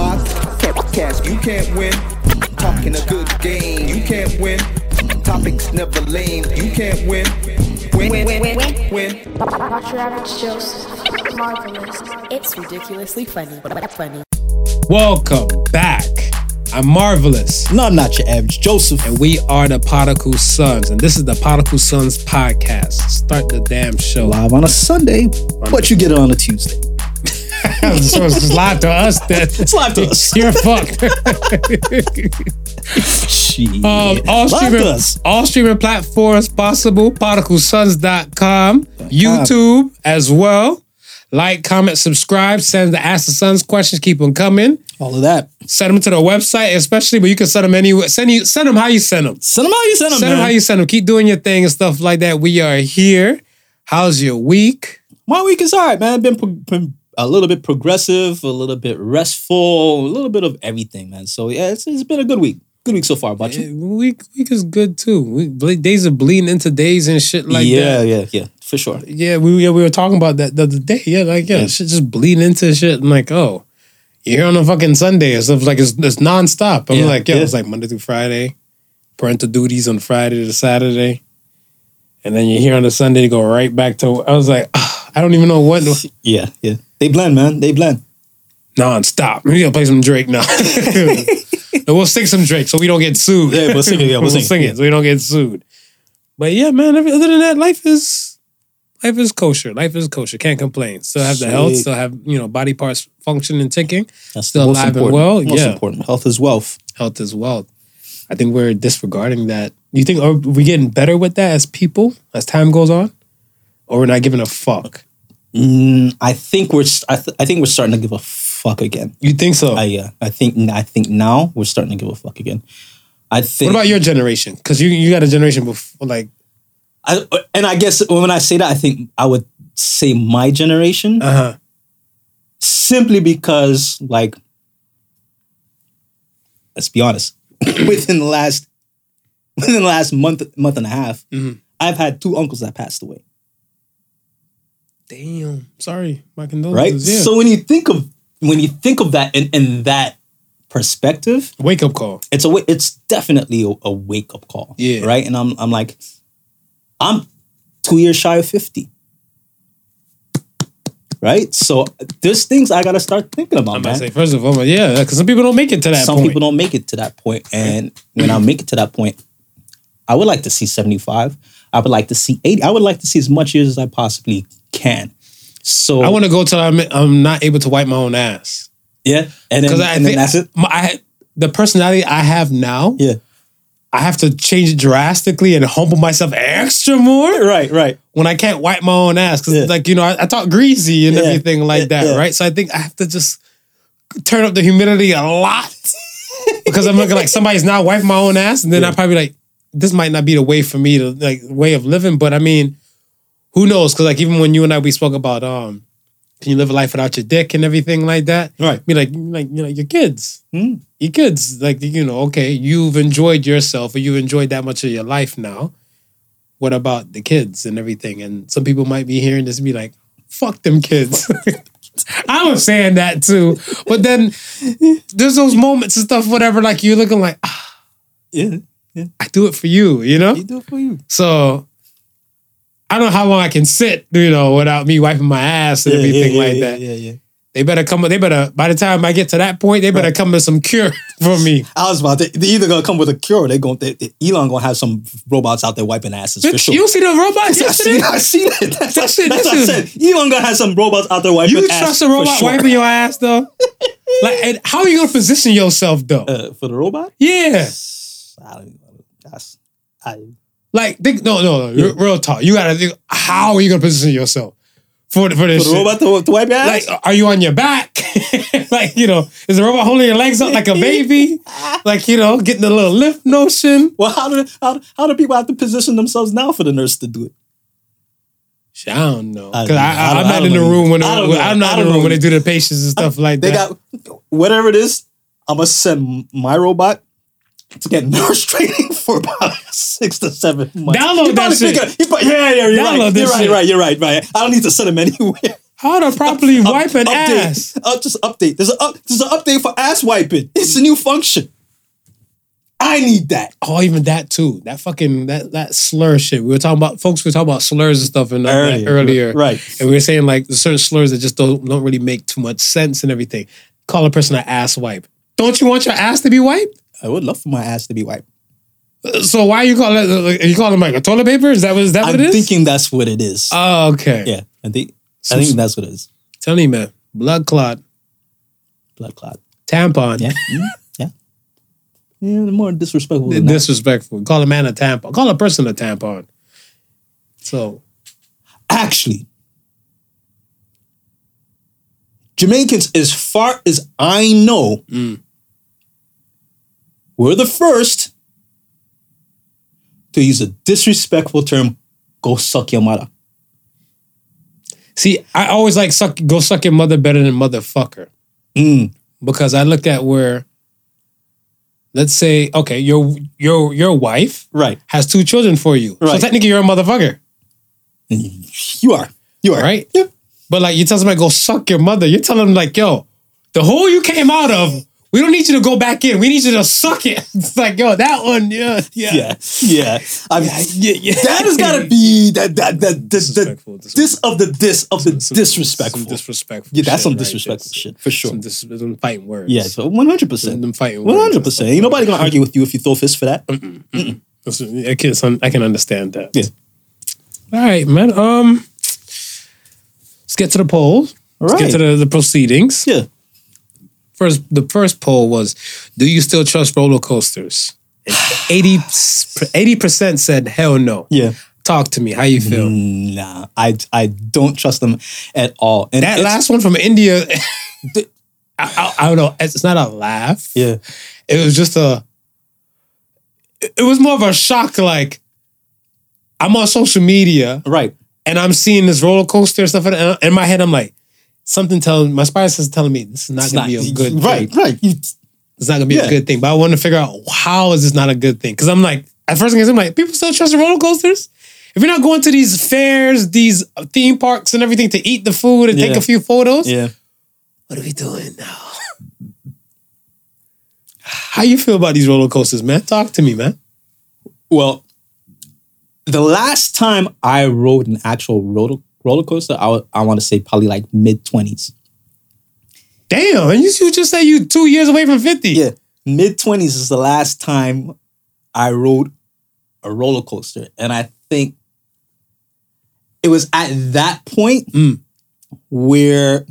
Podcast, you can't win. Talking a good game, you can't win. Topics never lame, you can't win. Win, win, win, win, win. Watch your average Joseph. Marvelous. It's ridiculously funny, but funny. Welcome back. I'm Marvelous, No, I'm not your average Joseph. and we are the Particle Sons, and this is the Particle Sons podcast. Start the damn show. Live on a Sunday, but you get it on a Tuesday. So it's live to us. Then It's live to us. You're fucked. Um, all Live streaming, us. all streaming platforms possible. ParticleSons.com, YouTube as well. Like, comment, subscribe. Send the Ask the Sons questions. Keep them coming. All of that. Send them to the website, especially, but you can send them anywhere. Send you send them how you send them. Send them how you send them, Send them how you send them. Keep doing your thing and stuff like that. We are here. How's your week? My week is all right, man. I've been pro- a little bit progressive, a little bit restful, a little bit of everything, man. So yeah, it's, it's been a good week. Good week so far, but Eh, Week week is good too. We, days are bleeding into days and shit like yeah, that. yeah, yeah, yeah, for sure. Yeah, we yeah, we were talking about that the other day. Yeah, like yeah, Yeah. shit just bleeding into shit. I'm like, oh, you're here on a fucking Sunday It's like it's, it's nonstop. I'm Yeah, like, yeah, yeah. it's like Monday through Friday, parental duties on Friday to Saturday, and then you're here on a Sunday to go right back to. I was like, ah, I don't even know what Yeah, yeah. They blend, man. They blend. nonstop. We gotta play some Drake now. No, we'll sing some Drake so we don't get sued. Yeah, we'll sing it, yeah, we'll sing it, it so we don't get sued. But yeah, man. every- Other than that, life is life is kosher. Life is kosher. Can't complain. Still have the health. Still have you know body parts functioning, ticking. That's Still alive and well? Most Yeah. important. Health is wealth. Health is wealth. I think we're disregarding that. You think are we getting better with that as people as time goes on, or we're not giving a fuck? Mm, I think we're. I, th- I think we're starting to give a fuck again. You think so? I yeah. I think. I think now we're starting to give a fuck again. I think. what about your generation? Because you you got a generation before, like I, and I guess when I say that, I think I would say my generation uh huh. simply because, like, let's be honest, within the last within the last month month and a half, Mhm. I've had two uncles that passed away. Damn. Sorry, my Right. condolences. Yeah. So when you think of when you think of that in, in that perspective, wake up call. it's a it's definitely a, a wake up call. Yeah. Right. And I'm I'm like, I'm two years shy of fifty. Right. So there's things I gotta start thinking about, I'm man. say first of all, yeah, because some people don't make it to that Some point. people don't make it to that point, and when I make it to that point, I would like to see 75. I would like to see 80. I would like to see as much years as I possibly can. So I want to go till I'm I'm not able to wipe my own ass yeah, and then, I and then think that's it. my- I the personality I have now, Yeah, I have to change it drastically and humble myself extra more right, right. when I can't wipe my own ass because Yeah. like you know I, I talk greasy and Yeah. everything like Yeah, that, right? So I think I have to just turn up the humidity a lot because I'm looking like somebody's not wiping my own ass, and then. I probably like this might not be the way for me to like way of living, but I mean, who knows? Because like even when you and I we spoke about um, can you live a life without your dick and everything like that? Right. Be like like you know your kids, Hmm. your kids like you know okay you've enjoyed yourself or you've enjoyed that much of your life now. What about the kids and everything? And some people might be hearing this and be like, "Fuck them kids." I was saying that too, but then there's those moments and stuff, whatever. Like you're looking like, ah, Yeah, I do it for you, you know. you do it for you. So I don't know how long I can sit, you know, without me wiping my ass and everything yeah, like yeah, that. Yeah, yeah. They better come. They better. By the time I get to that point, they better Right. come with some cure for me. I was about to. They either gonna come with a cure. or They going. They, they- Elon gonna have some robots out there wiping asses for sure. You see the robots I yesterday? seen, I seen it. That's, That shit- that's what I said. Elon gonna have some robots out there wiping You ass trust a robot sure. wiping your ass though? like, and how are you gonna position yourself though? uh, for the robot? yeah, I don't even know. That's I. like think. No, no, no. Real talk. You gotta think. How are you gonna position yourself for for this? For the shit? robot to, to wipe your ass? Like, are you on your back? like, you know, is the robot holding your legs up like a baby? like, you know, getting the little lift notion? well, how do how, how do people have to position themselves now for the nurse to do it? I don't know. I Because I. I, I am I in the room when I don't when- know. I'm not in the room when they do the patients and stuff like They that. They got whatever it is. I'm gonna send my robot to get nurse training for about six to seven months. Download that shit. of- probably- yeah, yeah, you're Download right. You're right, right. You're right, right. I don't need to send him anywhere. How to properly wipe an update. ass? Uh, just update. There's a up, there's an update for ass wiping. It's a new function. I need that. Oh, even that too. That fucking that that slur shit. We were talking about folks. We were talking about slurs and stuff in earlier, earlier. right? And we were saying like certain slurs that just don't don't really make too much sense and everything. Call a person an ass wipe. Don't you want your ass to be wiped? I would love for my ass to be wiped. So why are you call it? Like, you call it like a toilet paper? Is that what is that what it is? I'm it is? thinking that's what it is. Oh, okay. yeah, I think So- I think that's what it is. Tell me, man. Blood clot, Blood clot. tampon. Yeah, Mhm. yeah, yeah. More disrespectful. Than that. Disrespectful. Call a man a tampon. Call a person a tampon. So Actually, Jamaicans, as far as I know, Mm. Were the first to use a disrespectful term. Go suck your mother. see, I always like suck go suck your mother better than motherfucker. Mm. because I look at where, let's say, okay, your your your wife Right. has two children for you, Right. so technically you're a motherfucker, You are. You are. right? Yeah. But like you tell somebody go suck your mother, you're telling them like, yo, the hole you came out of, we don't need you to go back in. We need you to suck it. It's like, yo, that one, yeah, yeah, Yeah. Yeah. I mean, yeah, yeah. that has got to be that that that this the Disrespectful, this of the this of the Some- disrespectful. Some disrespectful. yeah, that's shit some right disrespectful shit for sure. Some, dis- some fighting words. Yeah, so one hundred percent. Them fighting words. hundred percent. Ain't nobody gonna argue with you if you throw fists for that. That's- I can, I can understand that. Yeah. All right, man. Um, let's get to the poll. Let's Right. get to the, the proceedings. Yeah. First, the first poll was: Do you still trust roller coasters? And 80 percent said hell no. Yeah. Talk to me. How you feel? Nah, I I don't trust them at all. And That last one from India, I, I, I don't know. It's not a laugh. yeah, It was just a. It was more of a shock. Like, I'm on social media. right. and I'm seeing this roller coaster and stuff, and in my head, I'm like, something telling my spider sense is telling me this is not It's gonna be a good right, thing. right. You- It's not gonna be Yeah. a good thing. But I want to figure out how is this not a good thing? Because I'm like, at first thing is I'm like, people still trust the roller coasters. If you're not going to these fairs, these theme parks, and everything to eat the food and take a few photos, yeah. what are we doing now? how you feel about these roller coasters, man? Talk to me, man. Well, the last time I rode an actual roller roller coaster, I I want to say probably like mid twenties. Damn, and you, you just say you two years away from 50. Yeah, mid twenties is the last time I rode a roller coaster, and I think it was at that point Mm. where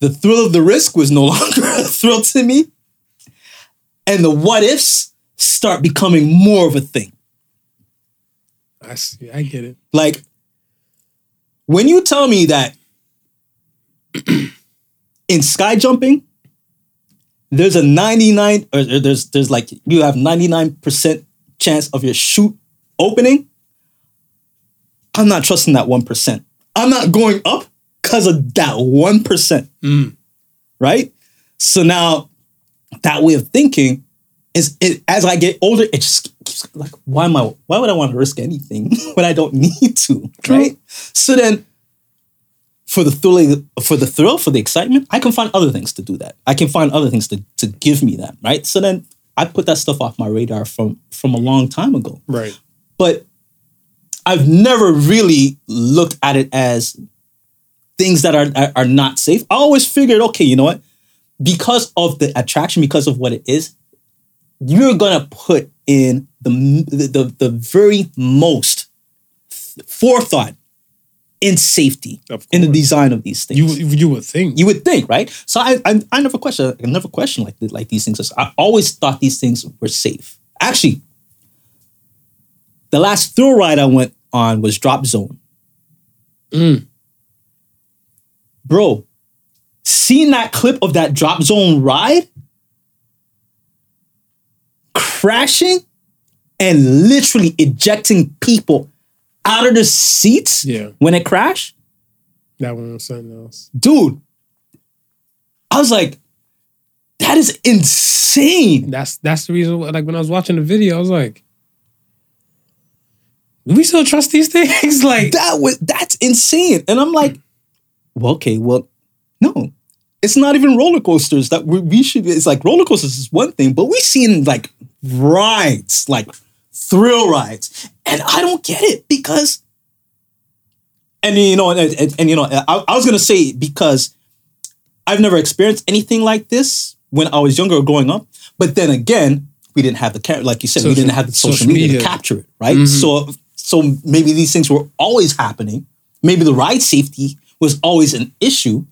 the thrill of the risk was no longer a thrill to me, and the what ifs start becoming more of a thing. I see, I get it. Like when you tell me that in sky jumping, there's a 99 or or there's there's like you have 99% chance of your chute opening. I'm not trusting that 1%. I'm not going up because of that 1%. Mm. Right? So now that way of thinking is it, as I get older, it just keeps like, why am I why would I want to risk anything when I don't need to? Right? So then for the thrill, for the thrill, for the excitement, I can find other things to do that. I can find other things to, to give me that, right? So then I put that stuff off my radar from from a long time ago. Right. But I've never really looked at it as things that are, are are not safe. I always figured, okay, you know what? Because of the attraction, because of what it is, you're gonna put in the the, the, very most forethought in safety in the design of these things. You you would think. You would think, right? So I I, I never question I never question like like these things. I always thought these things were safe. Actually, the last thrill ride I went on was Drop Zone. Mm. Bro, seeing that clip of that Drop Zone ride crashing and literally ejecting people out of the seats Yeah. when it crashed That one was something else. dude, I was like, that is insane. That's that's the reason. why- Like when I was watching the video, I was like, we still trust these things? like that was that's insane. And I'm like, well, okay, well, no. It's not even roller coasters that we, we should. It's like roller coasters is one thing, but we've seen like rides, like thrill rides, and I don't get it because. And you know, and, and, and, you know, I, I was gonna say because I've never experienced anything like this when I was younger or growing up. But then again, we didn't have the like you said, we didn't have the social, social media, media. to capture it, right? Mm-hmm. So so maybe these things were always happening. Maybe the ride safety was always an issue.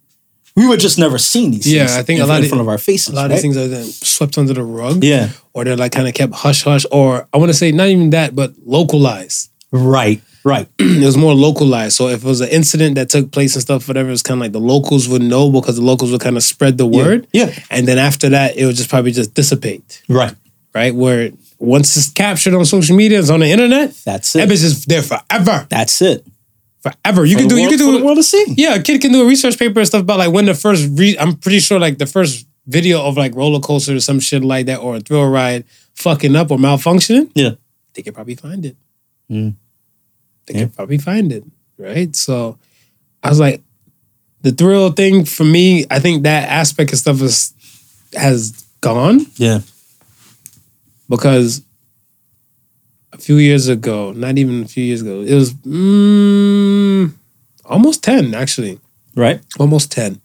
We were just never seeing these Yeah, things I think in, a lot in of- front of our faces. a lot of right? these things are then swept under the rug. Yeah. Or they're like kind of kept hush hush. Or I want to say not even that, but localized. Right, right. it was more localized. So if it was an incident that took place and stuff, whatever, it's kind of like the locals would know because the locals would kind of spread the word. Yeah. And then after that, it would just probably just dissipate. Right. Right. Where once it's captured on social media, it's on the internet. That's That it. bitch is there forever. That's it. Forever. You For can do. You can for do. the world to see. Yeah, a kid can do a research paper and stuff about like when the first. Re- I'm pretty sure like the first video of like roller coaster or some shit like that or a thrill ride fucking up or malfunctioning. Yeah. They could probably find it. Mm. They Yeah. could probably find it. Right. So I was like, the thrill thing for me. I think that aspect of stuff is has gone Yeah. because a few years ago, not even a few years ago, it was mm, almost 10 actually, Right. almost 10.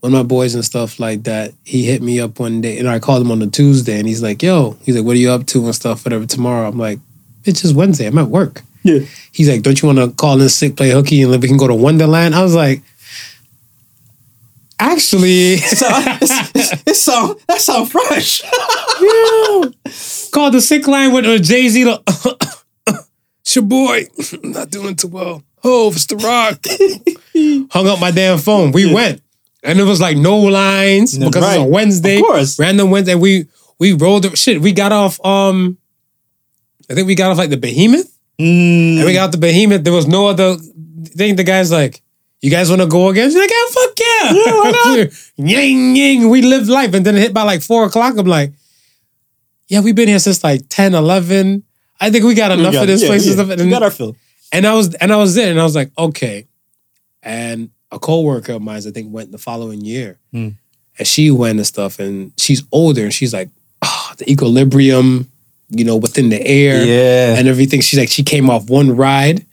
One of my boys and stuff like that, he hit me up one day and I called him on a Tuesday and he's like, yo, he's like, what are you up to and stuff, whatever, tomorrow. I'm like, it's just Wednesday, I'm at work. Yeah. He's like, don't you want to call in sick, play hooky, and then we can go to Wonderland? I was like, actually, So it's, uh, it sound that sound fresh. Yeah. Called the sick line with a Jay Z. It's your boy. Not doing too well. Oh, it's the rock. Hung up my damn phone. We went. And it was like no lines because it's a Wednesday. Of course. Random Wednesday. We we rolled the shit. We got off um I think we got off like the behemoth. Mm, And we got off the behemoth. There was no other thing. The guy's like, you guys want to go again? She's like, yeah, fuck yeah. Yeah, why not? Ying, ying. We lived life. And then it hit by like four o'clock. I'm like, yeah, we've been here since like 10, 11. I think we got we enough got- of this yeah, place and yeah. stuff. We And, got our fill. And I was and I was there and I was like, okay. And a coworker of mine, I think, went the following year. Hmm. And she went and stuff. And she's older and she's like, oh, the equilibrium, you know, within the air Yeah. and everything. She's like, she came off one ride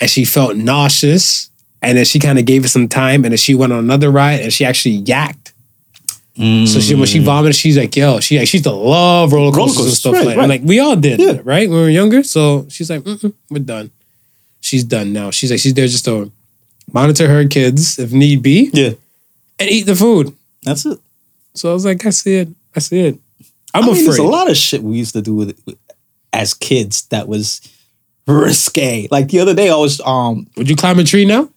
and she felt nauseous. And then she kind of gave it some time. And then she went on another ride and she actually yacked. So she when she vomited, she's like, yo, she like, she used to love roller Roller coasters and stuff right, like right. and like we all did, Yeah. right? When we were younger. So she's like, Mm-mm, we're done. She's done now. She's like, she's there just to monitor her kids if need be Yeah. and eat the food. That's it. So I was like, I see it. I see it. I'm I mean, there's a lot of shit we used to do with, with as kids that was risque. Like the other day, I was um Would you climb a tree now?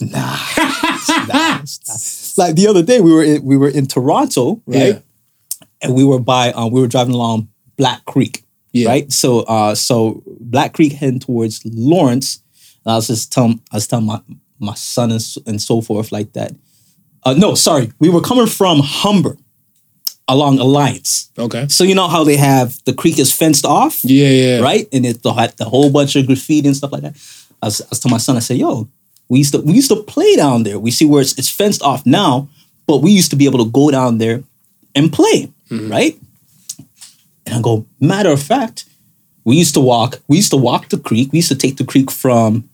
nah, nah, nah. like the other day we were in, we were in Toronto, right? Yeah. And we were by um we were driving along Black Creek, Yeah. right? So uh so Black Creek heading towards Lawrence. And I was just telling I was telling my my son and, so- and so forth like that. Uh, no, sorry, we were coming from Humber along Alliance. Okay. So you know how they have the creek is fenced off, Yeah, yeah. right? And it had the whole bunch of graffiti and stuff like that. I was, I was telling my son, I said, "Yo, we used to we used to play down there. We see where it's, it's fenced off now, but we used to be able to go down there and play, right?" And I go, matter of fact, we used to walk. We used to walk the creek. We used to take the creek from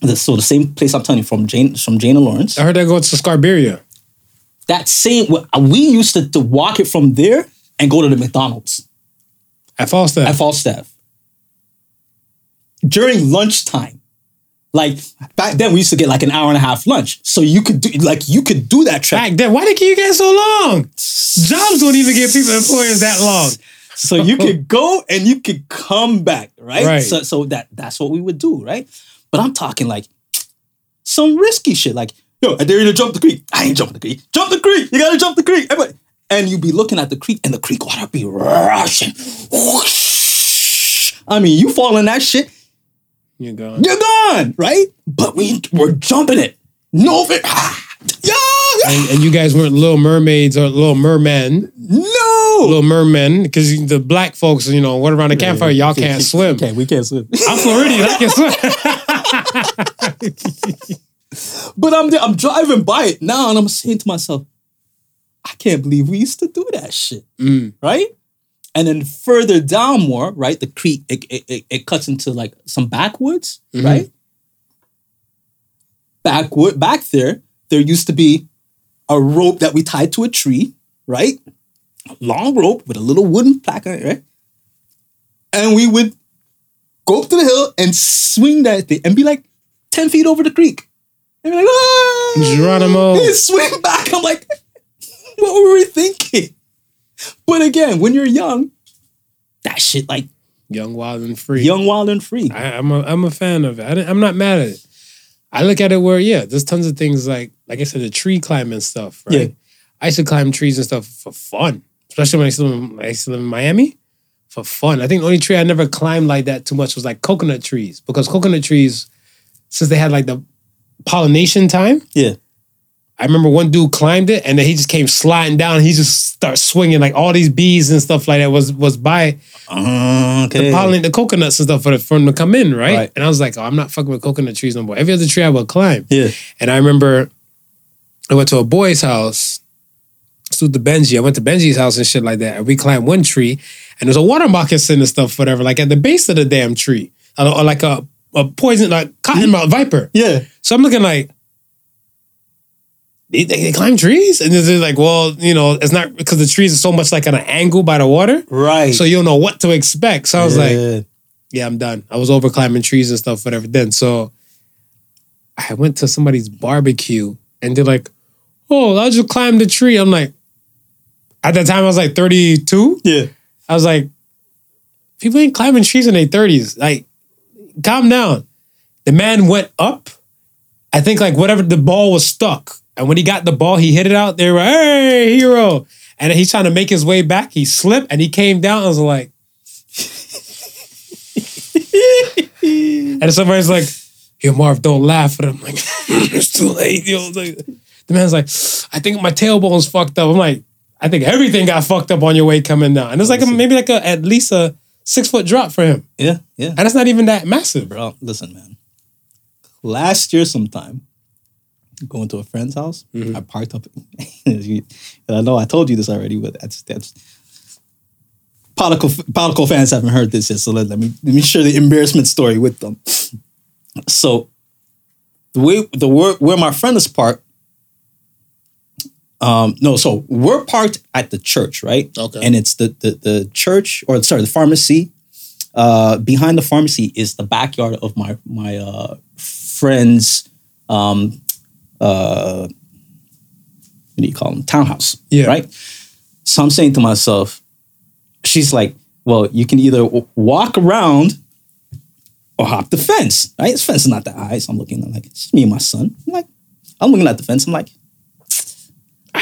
the so the same place I'm telling you from Jane from Jane and Lawrence. I heard that goes to Scarberia. That same we used to, to walk it from there and go to the McDonald's. At Falstaff. at Falstaff during lunchtime. Like back then, we used to get like an hour and a half lunch, so you could do like you could do that track. Back then, why did you get so long? Jobs don't even give people employers that long. So you could go and you could come back, right? Right. So so that that's what we would do, right? But I'm talking like some risky shit, like yo, I dare you to jump the creek. I ain't jumping the creek. Jump the creek. You gotta jump the creek. Everybody- And you'd be looking at the creek, and the creek water be rushing. Whoosh. I mean, you fall in that shit, You're gone. you're gone, right? But we were jumping it. No, fit. Yo, and, and you guys weren't little mermaids or little mermen, No. little mermen, because the black folks, you know, what around the campfire, y'all can't swim. Okay, we can't swim. I'm Floridian, I can swim. But I'm I'm driving by it now, and I'm saying to myself, I can't believe we used to do that shit, Mm. right? And then further down more, right? The creek it it, it, cuts into like some backwoods, Mhm. right? Backwood back there, there used to be a rope that we tied to a tree, right? A long rope with a little wooden plaque on it, right? And we would go up to the hill and swing that thing and be like 10 feet over the creek. And be like, ah! Geronimo. And swing back. I'm like, what were we thinking? But again, when you're young, that shit like Young, wild, and free. young, wild, and free. I, I'm a I'm a fan of it. I, am not mad at it. I look at it where yeah, there's tons of things like like I said, the tree climbing stuff. Right. Yeah. I used to climb trees and stuff for fun, especially when I used to live in, I used to live in Miami. For fun, I think the only tree I never climbed like that too much was like coconut trees because coconut trees, since they had like the pollination time. Yeah. I remember one dude climbed it and then he just came sliding down. And he just started swinging like all these bees and stuff like that was was by okay. pollinate the coconuts and stuff for, the, for them to come in, right? Right. And I was like, oh, I'm not fucking with coconut trees no more. Every other tree I would climb. Yeah. And I remember I went to a boy's house, stood to Benji. I went to Benji's house and shit like that. And we climbed one tree and there's a water moccasin and stuff, whatever, like at the base of the damn tree. Or, like a, a poison, like cottonmouth viper. Yeah. So I'm looking like, they, they, they climb trees? And they're like, well, you know, it's not because the trees are so much like at an angle by the water. Right. So you don't know what to expect. So I was like, Yeah. yeah, I'm done. I was over climbing trees and stuff, whatever. Then so I went to somebody's barbecue and they're like, "Oh, I'll just climb the tree." I'm like, at that time I was like 32. yeah. I was like, people ain't climbing trees in their 30s. Like, calm down. The man went up. I think like whatever the ball was stuck, and when he got the ball, he hit it out. They were, "Hey, hero!" And he's trying to make his way back. He slipped and he came down. I was like. And somebody's like, yo, Marv, don't laugh. And I'm like, it's too late. Yo. Like, the man's like, I think my tailbone's fucked up. I'm like, I think everything got fucked up on your way coming down. And it's like a, maybe like a at least a six foot drop for him. Yeah. Yeah. And it's not even that massive, bro. Listen, man. Last year, sometime, going to a friend's house, Mm-hmm. I parked up. and I know I told you this already, but that's that's. Political, political fans haven't heard this yet, so let, let me let me share the embarrassment story with them. So, the way the where, where my friend is parked, um, no, so we're parked at the church, right? Okay. and it's the the the church or sorry, the pharmacy uh, behind the pharmacy is the backyard of my my uh, friend's um, uh, what do you call them townhouse? Yeah. Right. So I'm saying to myself, she's like, "Well, you can either w- walk around or hop the fence. Right? This fence is not that high, so I'm looking I'm like it's me and my son. I'm like, I'm looking at the fence. I'm like,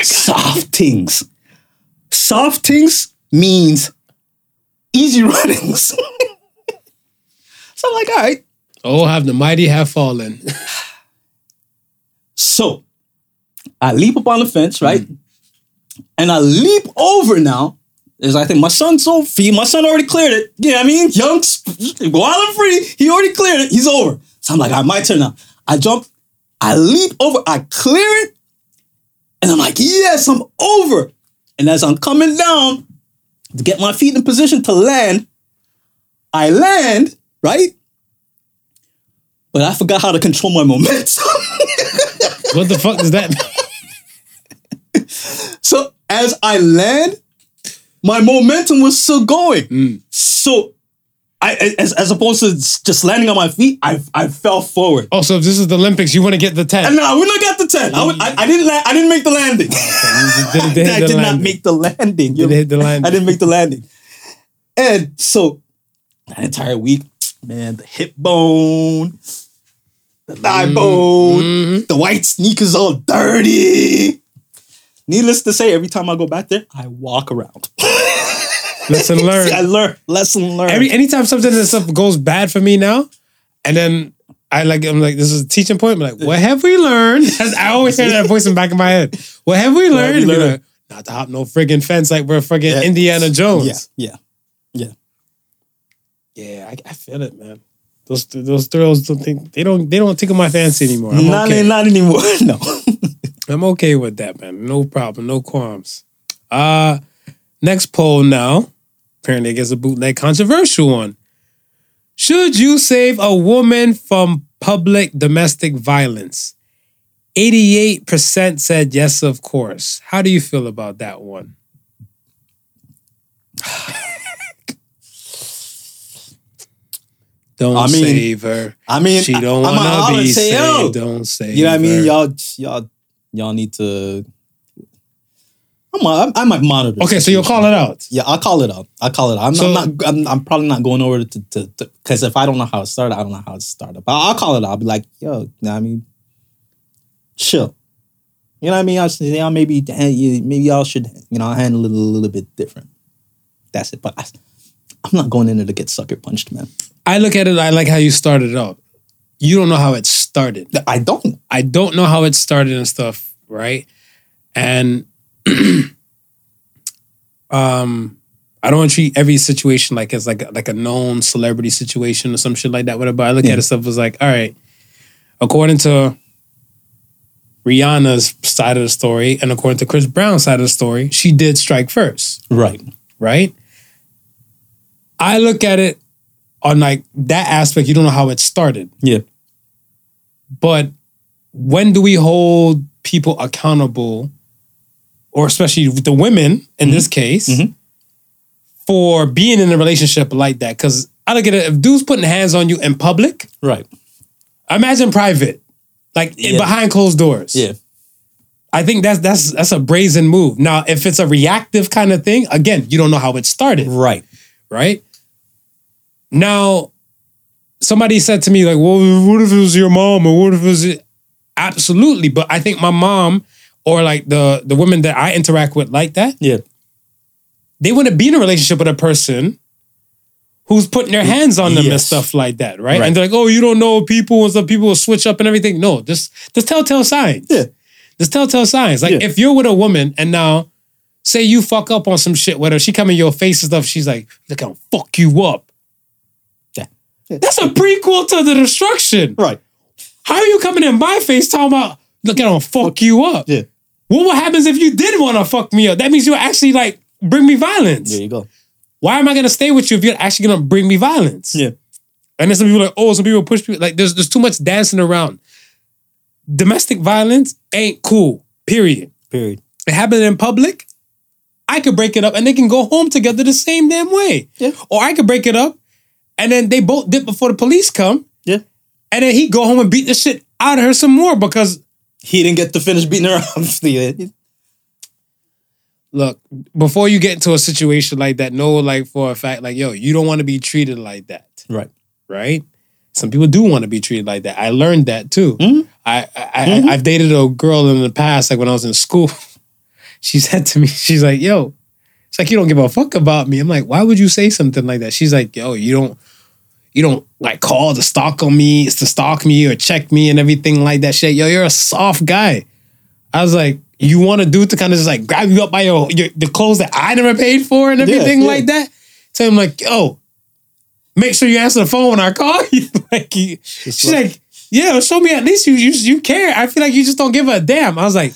soft things. Soft things means easy runnings. so I'm like, all right. Oh, have the mighty have fallen. So I leap up on the fence, right? Mm. And I leap over now. Is I think my son's so free. My son already cleared it. You know what I mean? Young, wild and free. He already cleared it. He's over. So I'm like, all right, my turn now. I jump, I leap over, I clear it, and I'm like, yes, I'm over. And as I'm coming down to get my feet in position to land, I land, right? But I forgot how to control my momentum. what the fuck does that mean? So as I land, my momentum was still going. Mm. So I, as, as opposed to just landing on my feet, I, I fell forward. Also, if this is the Olympics, you want to get the 10. And no, I wouldn't have got the 10. I, would, I, I didn't land, I didn't make the landing. They- they hit I did not make the landing. They hit the landing. I didn't make the landing. And so that entire week, man, the hip bone, the thigh Mm-hmm. bone, the white sneakers all dirty. Needless to say, every time I go back there, I walk around. Lesson learned. I learn lesson learned. Every anytime something and stuff goes bad for me now, and then I like I'm like this is a teaching point. I'm like, what have we learned? I always hear that voice in the back of my head. What have we What have learned? we learned? like, Not to hop no friggin' fence like we're friggin' Yeah. Indiana Jones. Yeah, yeah. Yeah, I, I feel it, man. Those those thrills don't think they don't they don't tickle my fancy anymore. I'm not, okay. not anymore. No. I'm okay with that, man. No problem, no qualms. Uh next poll now. Apparently, it gets a bootleg controversial one. Should you save a woman from public domestic violence? 88% said yes, of course. How do you feel about that one? Don't I mean, save her. I mean, She don't want to be saved. Don't save her. You know what I mean? her. Y'all, y'all, y'all need to. I'm, I, I might monitor. Okay, so you'll call it out. Yeah, I'll call it out. I'll call it out. I'm, So- I'm not. I'm, I'm probably not going over to to because if I don't know how it started, I don't know how it started. But I'll call it out. I'll be like, yo, you know what I mean, chill. You know what I mean? I'll say, y'all maybe maybe y'all should you know handle it a little bit different. That's it. But I, I'm not going in there to get sucker punched, man. I look at it, I like how you started out. You don't know how it started. I don't. I don't know how it started and stuff, right? And um I don't treat every situation like it's like like a known celebrity situation or some shit like that, whatever. I look Yeah. at it stuff was like, all right, according to Rihanna's side of the story and according to Chris Brown's side of the story, she did strike first Right. right? I look at it on like that aspect, you don't know how it started. Yeah. But when do we hold people accountable, or especially the women in this case, Mhm. for being in a relationship like that? Because I look at it, if dudes putting hands on you in public, Right. imagine private, like in- Yeah. behind closed doors. Yeah. I think that's that's that's a brazen move. Now, if it's a reactive kind of thing, again, you don't know how it started Right. right? Now, somebody said to me, like, well, what if it was your mom or what if it was it? Absolutely. But I think my mom or like the the women that I interact with like that, Yeah. they wouldn't be in a relationship with a person who's putting their hands on them and stuff like that, right? Right. And they're like, oh, you don't know people and some people will switch up and everything. No, just just telltale signs. Yeah. Just telltale signs. Like Yeah. if you're with a woman and now say you fuck up on some shit whether she come in your face and stuff, she's like, look, I'll fuck you up. Yeah. Yeah. That's a prequel to the destruction. Right. How are you coming in my face talking about, look, I'll fuck you up? Yeah. Well, what happens if you did want to fuck me up? That means you actually like bring me violence. There you go. Why am I gonna stay with you if you're actually gonna bring me violence? Yeah. And then some people are like, oh, some people push people. Like, there's there's too much dancing around. Domestic violence ain't cool. Period. Period. It happened in public. I could break it up and they can go home together the same damn way. Yeah. Or I could break it up and then they both dip before the police come. Yeah. And then he go home and beat the shit out of her some more because He didn't get to finish beating her up. Look, before you get into a situation like that, know like for a fact, like, yo, you don't want to be treated like that. Right. right? Some people do want to be treated like that. I learned that too. Mhm. I, I, I I've dated a girl in the past, like when I was in school. She said to me, she's like, "Yo, it's like you don't give a fuck about me." I'm like, "Why would you say something like that?" She's like, "Yo, you don't." You don't like call to stalk on me, it's to stalk me or check me and everything like that shit. Yo, you're a soft guy. I was like, you want a dude to kind of just like grab you up by your, your the clothes that I never paid for and everything yeah. like that. So I'm like, yo, make sure you answer the phone when I call you. like, you, she's like- like, yeah, show me at least you, you you care. I feel like you just don't give a damn. I was like,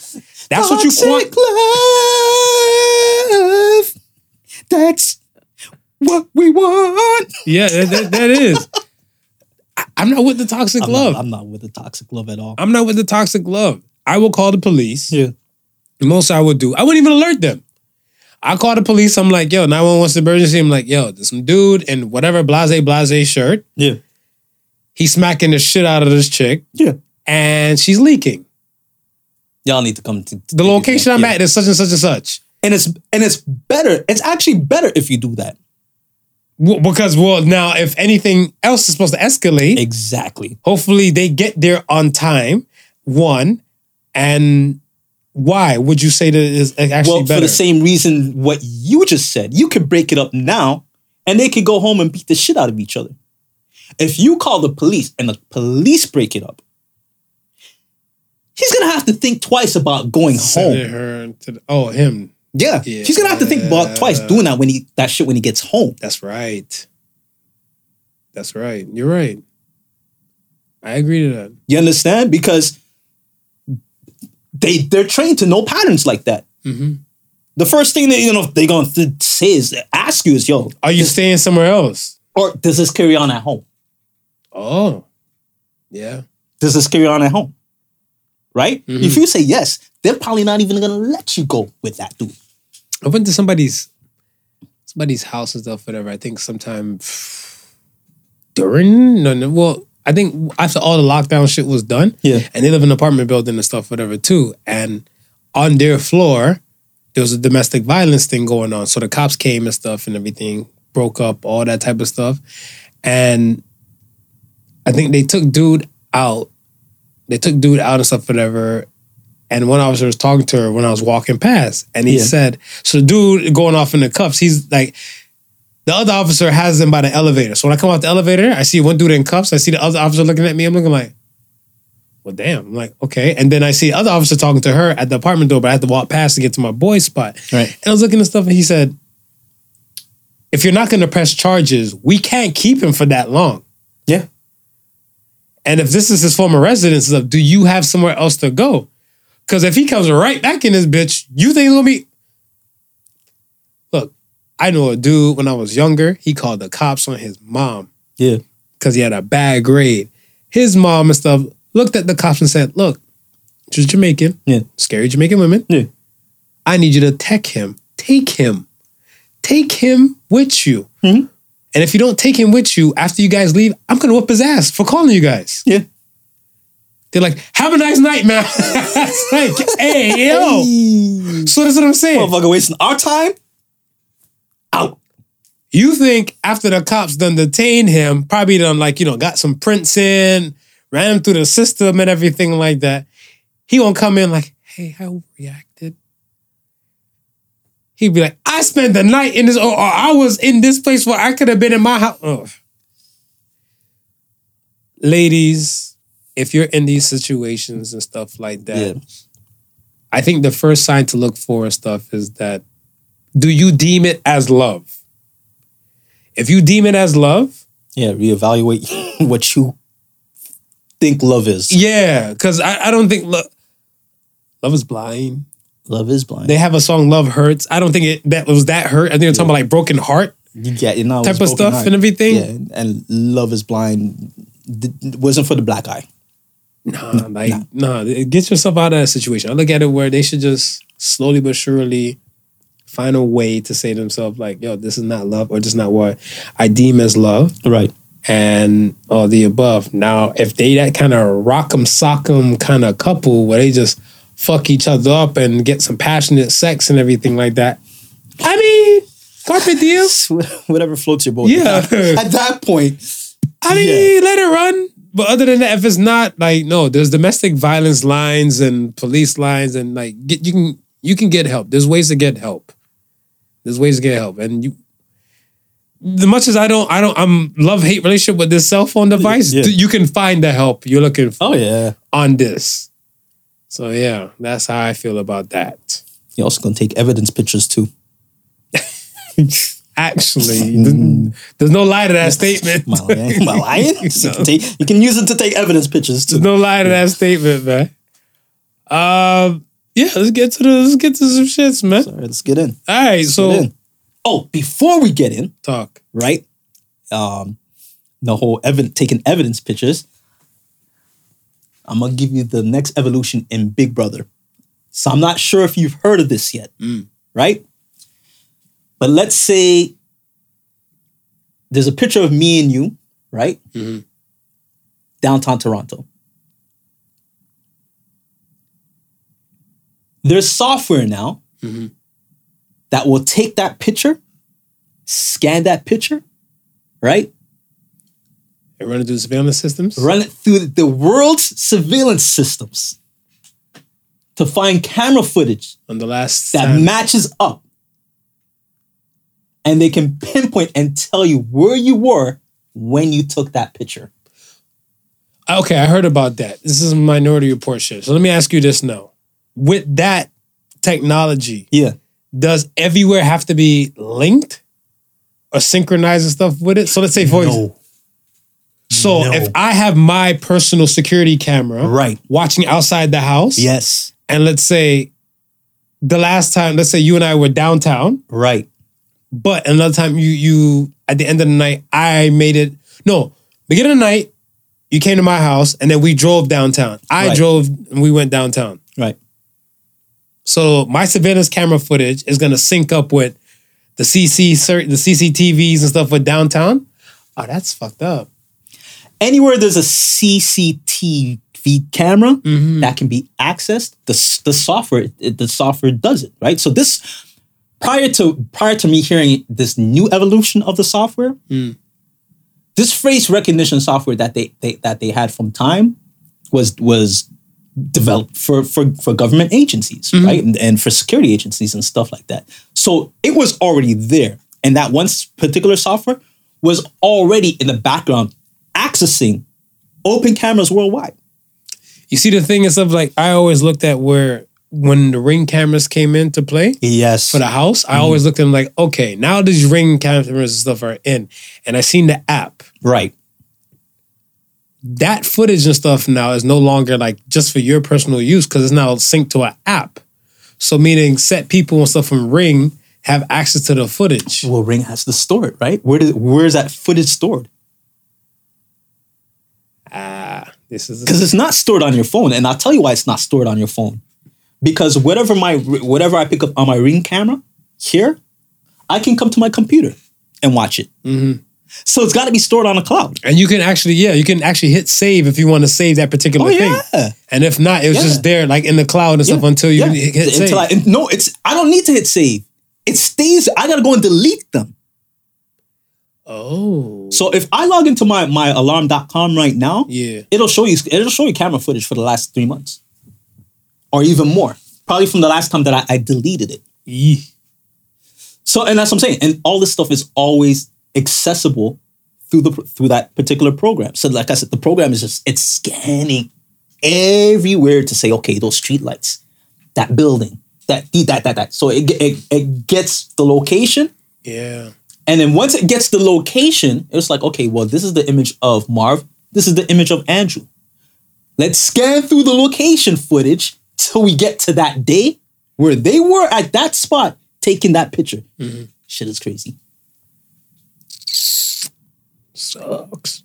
that's what you want. Love. That's what we want. Yeah, that, that- that is. I, I'm not with the toxic I'm love. Not, I'm not with the toxic love at all. I'm not with the toxic love. I will call the police. yeah. Most I would do. I wouldn't even alert them. I call the police. I'm like, yo, 911 what's the emergency? I'm like, yo, there's some dude in whatever blase blase shirt. Yeah. He's smacking the shit out of this chick Yeah. and she's leaking. Y'all need to come to, to The location. I'm Yeah. at is such and such and such. And it's and it's better. It's actually better if you do that. W- Because, well, now if anything else is supposed to escalate, Exactly. hopefully they get there on time. One, and why would you say that is actually well, better? for the same reason what you just said. You could break it up now and they could go home and beat the shit out of each other. If you call the police and the police break it up, he's gonna have to think twice about going Sending home. her to the, oh him. Yeah. she's gonna have to think about twice doing that when he that shit when he gets home. That's right. That's right. You're right. I agree to that. You understand? Because they they're trained to know patterns like that. Mhm. The first thing that you know they're gonna say is ask you is, "Yo, Are you staying somewhere else? or does this carry on at home? Oh, yeah. Does this carry on at home?" Right? Mhm. If you say yes, they're probably not even gonna let you go with that dude. I went to somebody's somebody's house and stuff, whatever. I think sometime during no no well, I think after all the lockdown shit was done. Yeah. And they live in an apartment building and stuff, whatever, too. And on their floor, there was a domestic violence thing going on. So the cops came and stuff and everything, broke up, all that type of stuff. And I think they took dude out. They took dude out and stuff, whatever. And one officer was talking to her when I was walking past. And he Yeah. said, so the dude going off in the cuffs, he's like, the other officer has him by the elevator. So when I come out the elevator, I see one dude in cuffs. I see the other officer looking at me. I'm looking like, well, damn. I'm like, okay. And then I see the other officer talking to her at the apartment door, but I had to walk past to get to my boy's spot. Right. And I was looking at stuff and he said, if you're not going to press charges, we can't keep him for that long. Yeah. And if this is his former residence, do you have somewhere else to go? Because if he comes right back in this bitch, you think it'll be. Look, I know a dude when I was younger, he called the cops on his mom Yeah. because he had a bad grade. His mom and stuff looked at the cops and said, Look, she's Jamaican, Yeah. scary Jamaican women. Yeah. I need you to take him. Take him. Take him with you. Mhm. And if you don't take him with you after you guys leave, I'm gonna whoop his ass for calling you guys. Yeah. They're like, have a nice night, man. it's like, hey, yo. So that's what I'm saying. Motherfucker wasting our time. Out. You think after the cops done detained him, probably done like, you know, got some prints in, ran him through the system and everything like that. He won't come in like, hey, I overreacted. He'd be like, I spent the night in this, or, or I was in this place where I could have been in my house. Ladies, if you're in these situations and stuff like that, Yeah. I think the first sign to look for and stuff is that do you deem it as love? If you deem it as love, Yeah. Reevaluate what you think love is. yeah, because I, I don't think love love is blind. Love is blind. They have a song "Love Hurts." I don't think it that was that hurt. I think they're talking about like broken heart you get you know type of stuff and everything. Yeah, and love is blind wasn't for the black eye. Nah, like nah. get yourself out of that situation. I look at it where they should just slowly but surely find a way to say to themselves like, "Yo, this is not love, or this is not what I deem as love." Right. and all the above. Now, if they that kind of rock'em sock'em kind of couple where they just fuck each other up and get some passionate sex and everything like that, I mean, carpet diem. Whatever floats your boat. Yeah. At that point, I mean, let it run. But other than that, if it's not like no, there's domestic violence lines and police lines and like get you can you can get help. There's ways to get help. There's ways to get help, and you. As much as I don't, I don't, I'm love hate relationship with this cell phone device. Yeah. You can find the help you're looking for oh yeah. on this. So yeah, that's how I feel about that. You're also gonna take evidence pictures too. Actually, th- there's no lie to that statement. Am I lying? Am I lying? you, can take- you can use it to take evidence pictures too. There's no lie to that statement, man. Um, yeah, let's get to the let's get to some shits, man. Right, let's get in. All right, Get so. Oh, before we get in, talk. right? Um, the whole evidence taking evidence pictures. I'm gonna give you the next evolution in Big Brother. So I'm not sure if you've heard of this yet, Mm. right? But let's say there's a picture of me and you, right? Mhm. Downtown Toronto. There's software now Mhm. that will take that picture, scan that picture, right? And running through surveillance systems. Run it through the world's surveillance systems to find camera footage on the last that time. matches up. And they can pinpoint and tell you where you were when you took that picture. Okay, I heard about that. This is a Minority Report shit. So let me ask you this now: with that technology, Yeah. does everywhere have to be linked or synchronized and stuff with it? So let's say for No. so No. if I have my personal security camera Right. watching outside the house, Yes. and let's say the last time, let's say you and I were downtown, Right. But another time you you at the end of the night I made it no beginning of the night you came to my house and then we drove downtown. I Right. drove and we went downtown. Right. So my surveillance camera footage is gonna sync up with the CC the CCTVs and stuff with downtown. Oh, that's fucked up. Anywhere there's a CCTV camera mm-hmm. that can be accessed, the, the software the software does it, right? So this prior to prior to me hearing this new evolution of the software, hmm. this phrase recognition software that they, they that they had from time was was developed for for for government agencies, mm-hmm. right, and, and for security agencies and stuff like that. So it was already there, and that one particular software was already in the background accessing open cameras worldwide. You see the thing is of like I always looked at where when the ring cameras came into play Yes, for the house, I always looked at them like, okay, now these ring cameras and stuff are in. And I seen the app. right, that footage and stuff now is no longer like just for your personal use because it's now synced to an app. So meaning set people and stuff from Ring have access to the footage. well, Ring has to store it, right? Where did where is that footage stored? Ah, this is because it's not stored on your phone and i'll tell you why it's not stored on your phone because whatever my whatever i pick up on my ring camera here i can come to my computer and watch it mm-hmm. so it's got to be stored on a cloud and you can actually, yeah, you can actually hit save if you want to save that particular oh thing. yeah And if not, it was Yeah. just there like in the cloud and stuff Yeah. until you hit save. until I, and no it's i don't need to hit save it stays i gotta go and delete them oh. so if i log into my my alarm.com right now Yeah. it'll show you it'll show you camera footage for the last three months or even more probably from the last time that i, I deleted it. So, and that's what I'm saying. And all this stuff is always accessible through the through that particular program. So, like I said, the program is just it's scanning everywhere to say, okay, those streetlights, that building, that that that that. So it it, it gets the location, Yeah. and then once it gets the location, it's like, okay, well, this is the image of Marv. This is the image of Andrew. Let's scan through the location footage till we get to that day where they were at that spot taking that picture. Mm-hmm. Shit is crazy. Sucks.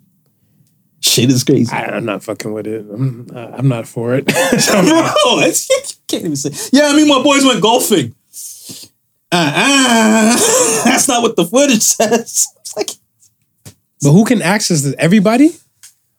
Shit is crazy. I, I'm not fucking with it. I'm, uh, I'm not for it. Bro, it's, you can't even say. Yeah, I mean, my boys went golfing. Uh-uh. That's not what the footage says. It's like, but who can access this? Everybody?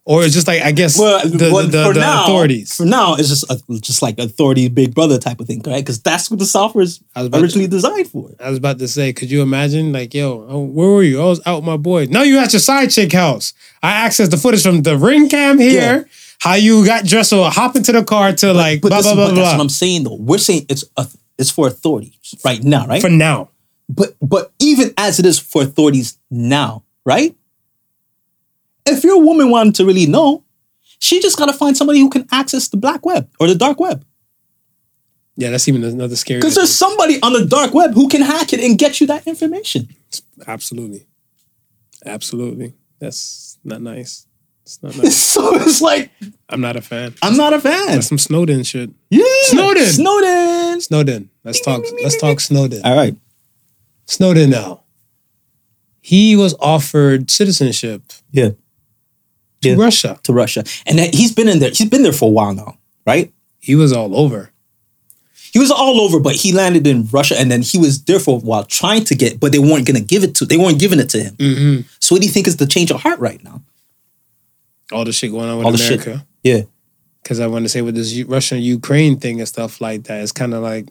Or it's just like, I guess, well, the, well, the, for the now, authorities. For now, it's just a, just like authority, big brother type of thing, right? Because that's what the software is about to- originally designed for. I was about to say, could you imagine? Like, yo, oh, where were you? I was out with my boy. No, you at your side chick house. I accessed the footage from the ring cam here. Yeah. How you got dressed or hop into the car to like But, blah this, blah blah but that's blah. what I'm saying, though. We're saying it's a, it's for authorities right now, right? For now, But but even as it is for authorities now, right? If your woman wanted to really know, she just gotta find somebody who can access the black web or the dark web. yeah, that's even another scary. Because there's somebody on the dark web who can hack it and get you that information. absolutely, absolutely. That's not nice. It's not nice. so it's like, I'm not a fan. I'm not a fan. That's some Snowden shit. Yeah. Snowden. Snowden. Snowden. Let's talk. Let's talk Snowden. All right. Snowden now. He was offered citizenship Yeah. To Yeah. Russia. To Russia. And that- he's been in there. He's been there for a while now, right? He was all over. He was all over, but he landed in Russia and then he was there for a while trying to get, but they weren't gonna give it to they weren't giving it to him. Mm-hmm. So what do you think is the change of heart right now? All the shit going on with All. America. Yeah. Because I want to say with this Russian Ukraine thing and stuff like that, it's kind of like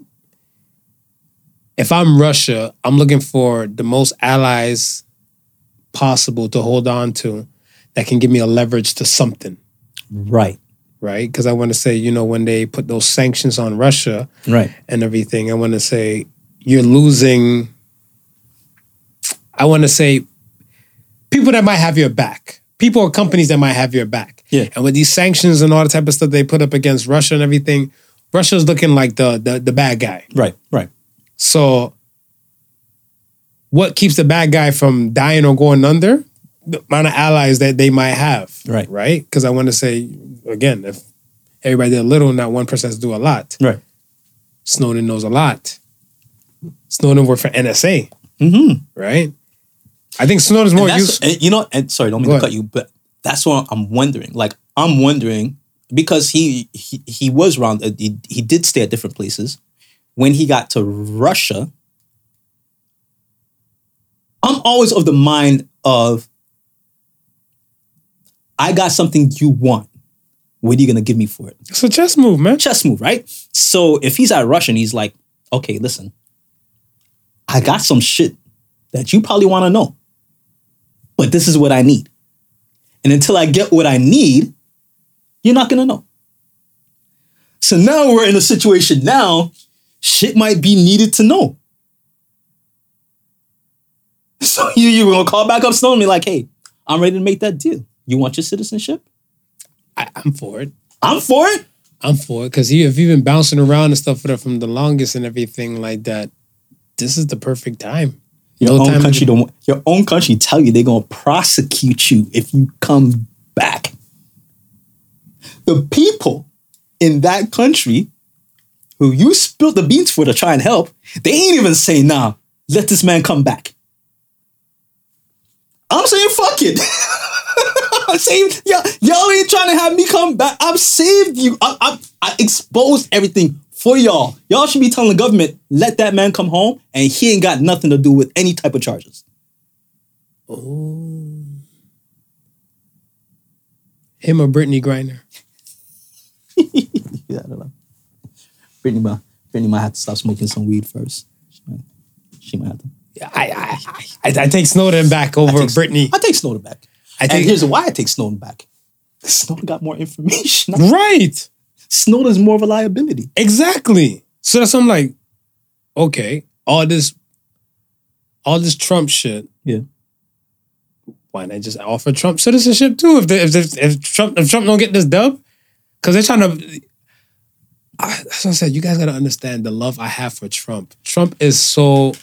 if I'm Russia, I'm looking for the most allies possible to hold on to that can give me a leverage to something, Right. right? Because I want to say, you know, when they put those sanctions on Russia Right. and everything, I want to say you're losing. I want to say people that might have your back, people or companies that might have your back. Yeah. And with these sanctions and all the type of stuff they put up against Russia and everything, Russia's looking like the the, the bad guy. Right, right. So, what keeps the bad guy from dying or going under? The amount of allies that they might have. Right. Right? Because I want to say, again, if everybody did a little, not one person has to do a lot. Right. Snowden knows a lot. Snowden worked for NSA. Mm-hmm. Right? I think Snowden's more useful. you know, and sorry, don't mean Go to ahead. cut you, but that's what I'm wondering. Like, I'm wondering because he he, he was around. uh, He, he did stay at different places. When he got to Russia, I'm always of the mind of, I got something you want. What are you gonna give me for it? It's a chess move, man. chess move, right? So if he's at Russian, he's like, okay, listen, I got some shit that you probably want to know, but this is what I need. And until I get what I need, you're not gonna know. So now we're in a situation now, shit might be needed to know. So you you gonna call back up Snowden and be like, hey, I'm ready to make that deal. You want your citizenship? I, I'm for it. I'm for it. I'm for it because if you've been bouncing around and stuff for the, from the longest and everything like that, this is the perfect time. Your No own time country don't. Your own country tell you they're gonna prosecute you if you come back. The people in that country who you spilled the beans for to try and help, they ain't even saying, "Nah, let this man come back." I'm saying, "Fuck it." I'm saying, yeah, y'all ain't trying to have me come back. I've saved you. I, I, I exposed everything for y'all. Y'all should be telling the government, let that man come home, and he ain't got nothing to do with any type of charges. Oh. Him or Brittney Griner. Yeah, I don't know. Brittney might, Brittney might have to stop smoking some weed first. She might, she might have to. I, I, I, I take Snowden back over take- Brittney. I take Snowden back. I and think- here's why I take Snowden back. Snowden got more information. Right. Snowden's more of a liability. Exactly. So that's I'm like, okay, all this, all this Trump shit. Yeah. Why not just offer Trump citizenship too? If the, if, if if Trump if Trump don't get this dub, because they're trying to. I, that's what I said. You guys got to understand the love I have for Trump. Trump is so.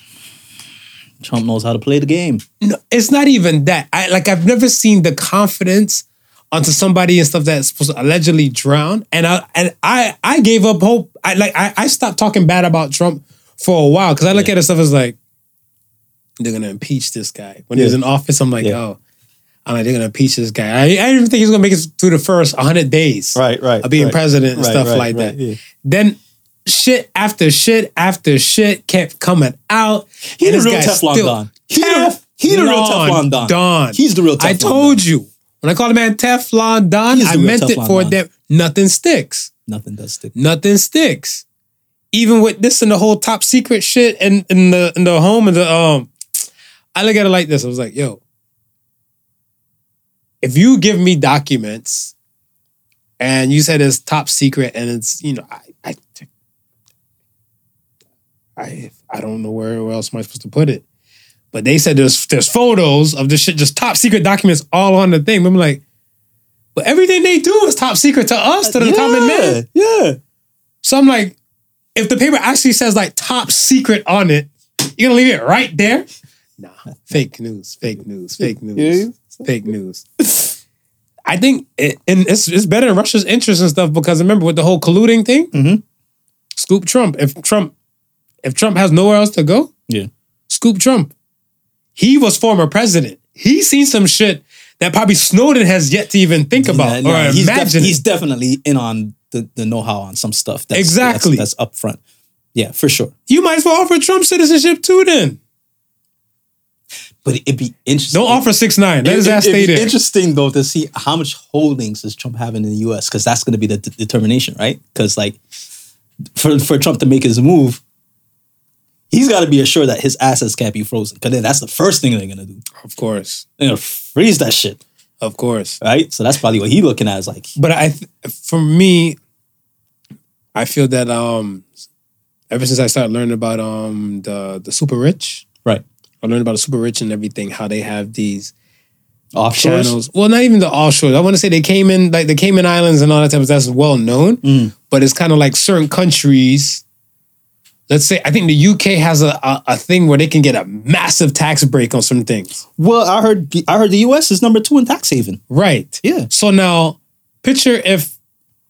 Trump knows how to play the game. No, it's not even that. I like. I've never seen the confidence onto somebody and stuff that's supposed to allegedly drown. And I and I I gave up hope. I like. I, I stopped talking bad about Trump for a while because I look Yeah. at it stuff as like they're gonna impeach this guy when he was in office. I'm like, Yeah. oh, I'm like they're gonna impeach this guy. I, I didn't even think he's gonna make it through the first 100 days Right, right. of being right. president and Right, stuff right, like that. yeah. Then. Shit after shit after shit kept coming out. He and the real Teflon Don. He the, he the real Teflon Don. Don. He's the real Teflon I told you. When I called the man Teflon Don, I meant it for Don. them. Nothing sticks. Nothing does stick. Nothing sticks. Even with this and the whole top secret shit and in the in the home and the um, I look at it like this. I was like, yo, if you give me documents and you said it's top secret and it's you know I I I, I don't know where, else am I supposed to put it. But they said there's there's photos of this shit, just top secret documents all on the thing. But I'm like, but everything they do is top secret to us, to the common man. Yeah. So I'm like, if the paper actually says like top secret on it, you're gonna leave it right there? Nah, fake news, fake news, fake news, fake news. I think it, and it's it's better in Russia's interest and stuff because remember with the whole colluding thing, Mhm. scoop Trump. If Trump, if Trump has nowhere else to go, Yeah. scoop Trump. He was former president. He's seen some shit that probably Snowden has yet to even think about or he's, def- he's definitely in on the, the know-how on some stuff. That's, Exactly. That's, that's up front. Yeah, for sure. you might as well offer Trump citizenship too. Then But it'd be interesting. don't offer six nine. Let It- his it- ass it'd stay be there. Interesting though to see how much holdings does Trump have in the U.S. because that's going to be the d- determination, right? Because like for for Trump to make his move, he's got to be assured that his assets can't be frozen. Because then that's the first thing they're going to do. Of course, They're to freeze that shit, of course. right? So that's probably what he's looking at. Is like, But I, th- for me, I feel that um, ever since I started learning about um the the super rich, right? I learned about the super rich and everything, how they have these Offshores. channels. Well, not even the offshore. I want to say they came in like the Cayman Islands and all that type of stuff. That's well known, Mm. but it's kind of like certain countries. Let's say I think the UK has a, a a thing where they can get a massive tax break on some things. Well, I heard I heard the U.S. is number two in tax haven. Right. Yeah. So now, picture if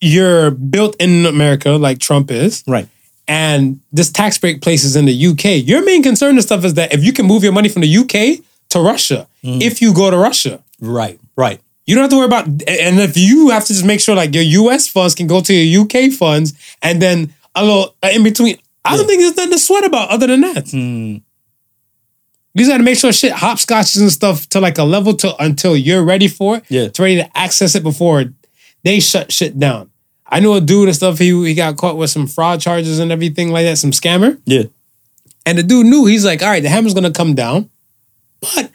you're built in America like Trump is, Right. and this tax break place is in the UK. Your main concern and stuff is that if you can move your money from the UK to Russia, Mm. if you go to Russia, Right. Right. you don't have to worry about. And if you have to just make sure like your US funds can go to your UK funds, and then a little uh, in between. I don't think there's nothing to sweat about other than that. Hmm. You just got to make sure shit hopscotches and stuff to like a level to until you're ready for it. Yeah. To ready to access it before they shut shit down. I know a dude and stuff. He he got caught with some fraud charges and everything like that. Some scammer. Yeah. And the dude knew he's like, all right, the hammer's gonna come down, but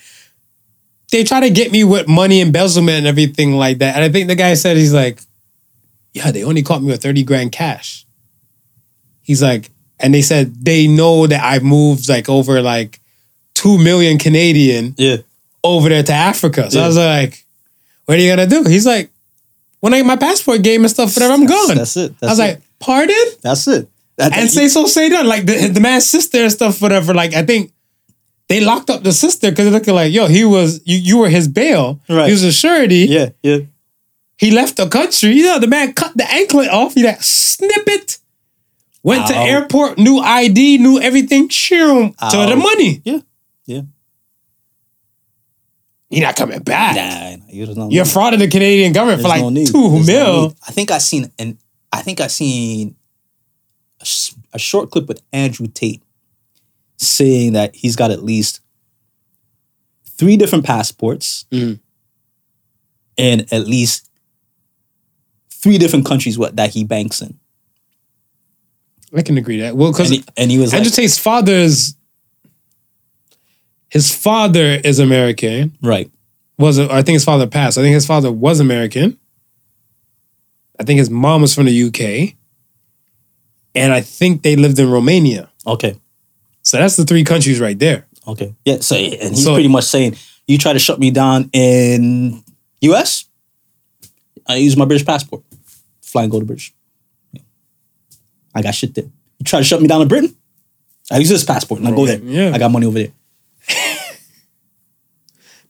they try to get me with money embezzlement and everything like that. And I think the guy said he's like, yeah, they only caught me with thirty grand cash. He's like, and they said they know that I moved like over like two million Canadian Yeah. over there to Africa. So I was like, what are you gonna do? He's like, when I get my passport game and stuff, whatever, I'm gone. That's it. I was it. like, pardon? That's it. That- and say so, say done. Like the, the man's sister and stuff, whatever. Like I think they locked up the sister because they're looking like, yo, he was you, you were his bail. Right. He was a surety. yeah. Yeah. He left the country. You know, the man cut the anklet off. He like snippet. Went to airport, new ID, knew everything. Shoom, to the money. Yeah. Yeah. You're not coming back. Nah, nah, you don't know. You're frauding the Canadian government There's for no like need. two There's no mil. need. I think I seen and I think I seen a short clip with Andrew Tate saying that he's got at least three different passports Mm. and at least three different countries what that he banks in. I can agree that. Well, because he, and he was Andrew like, father's his father is American. right, Was I think his father passed. I think his father was American. I think his mom was from the UK. And I think they lived in Romania. okay, So that's the three countries right there. okay, yeah. So and he's So- pretty much saying, you try to shut me down in U.S. I use my British passport, fly and go to British. I got shit there. You try to shut me down in Britain? I use this passport and I go there. Yeah. I got money over there.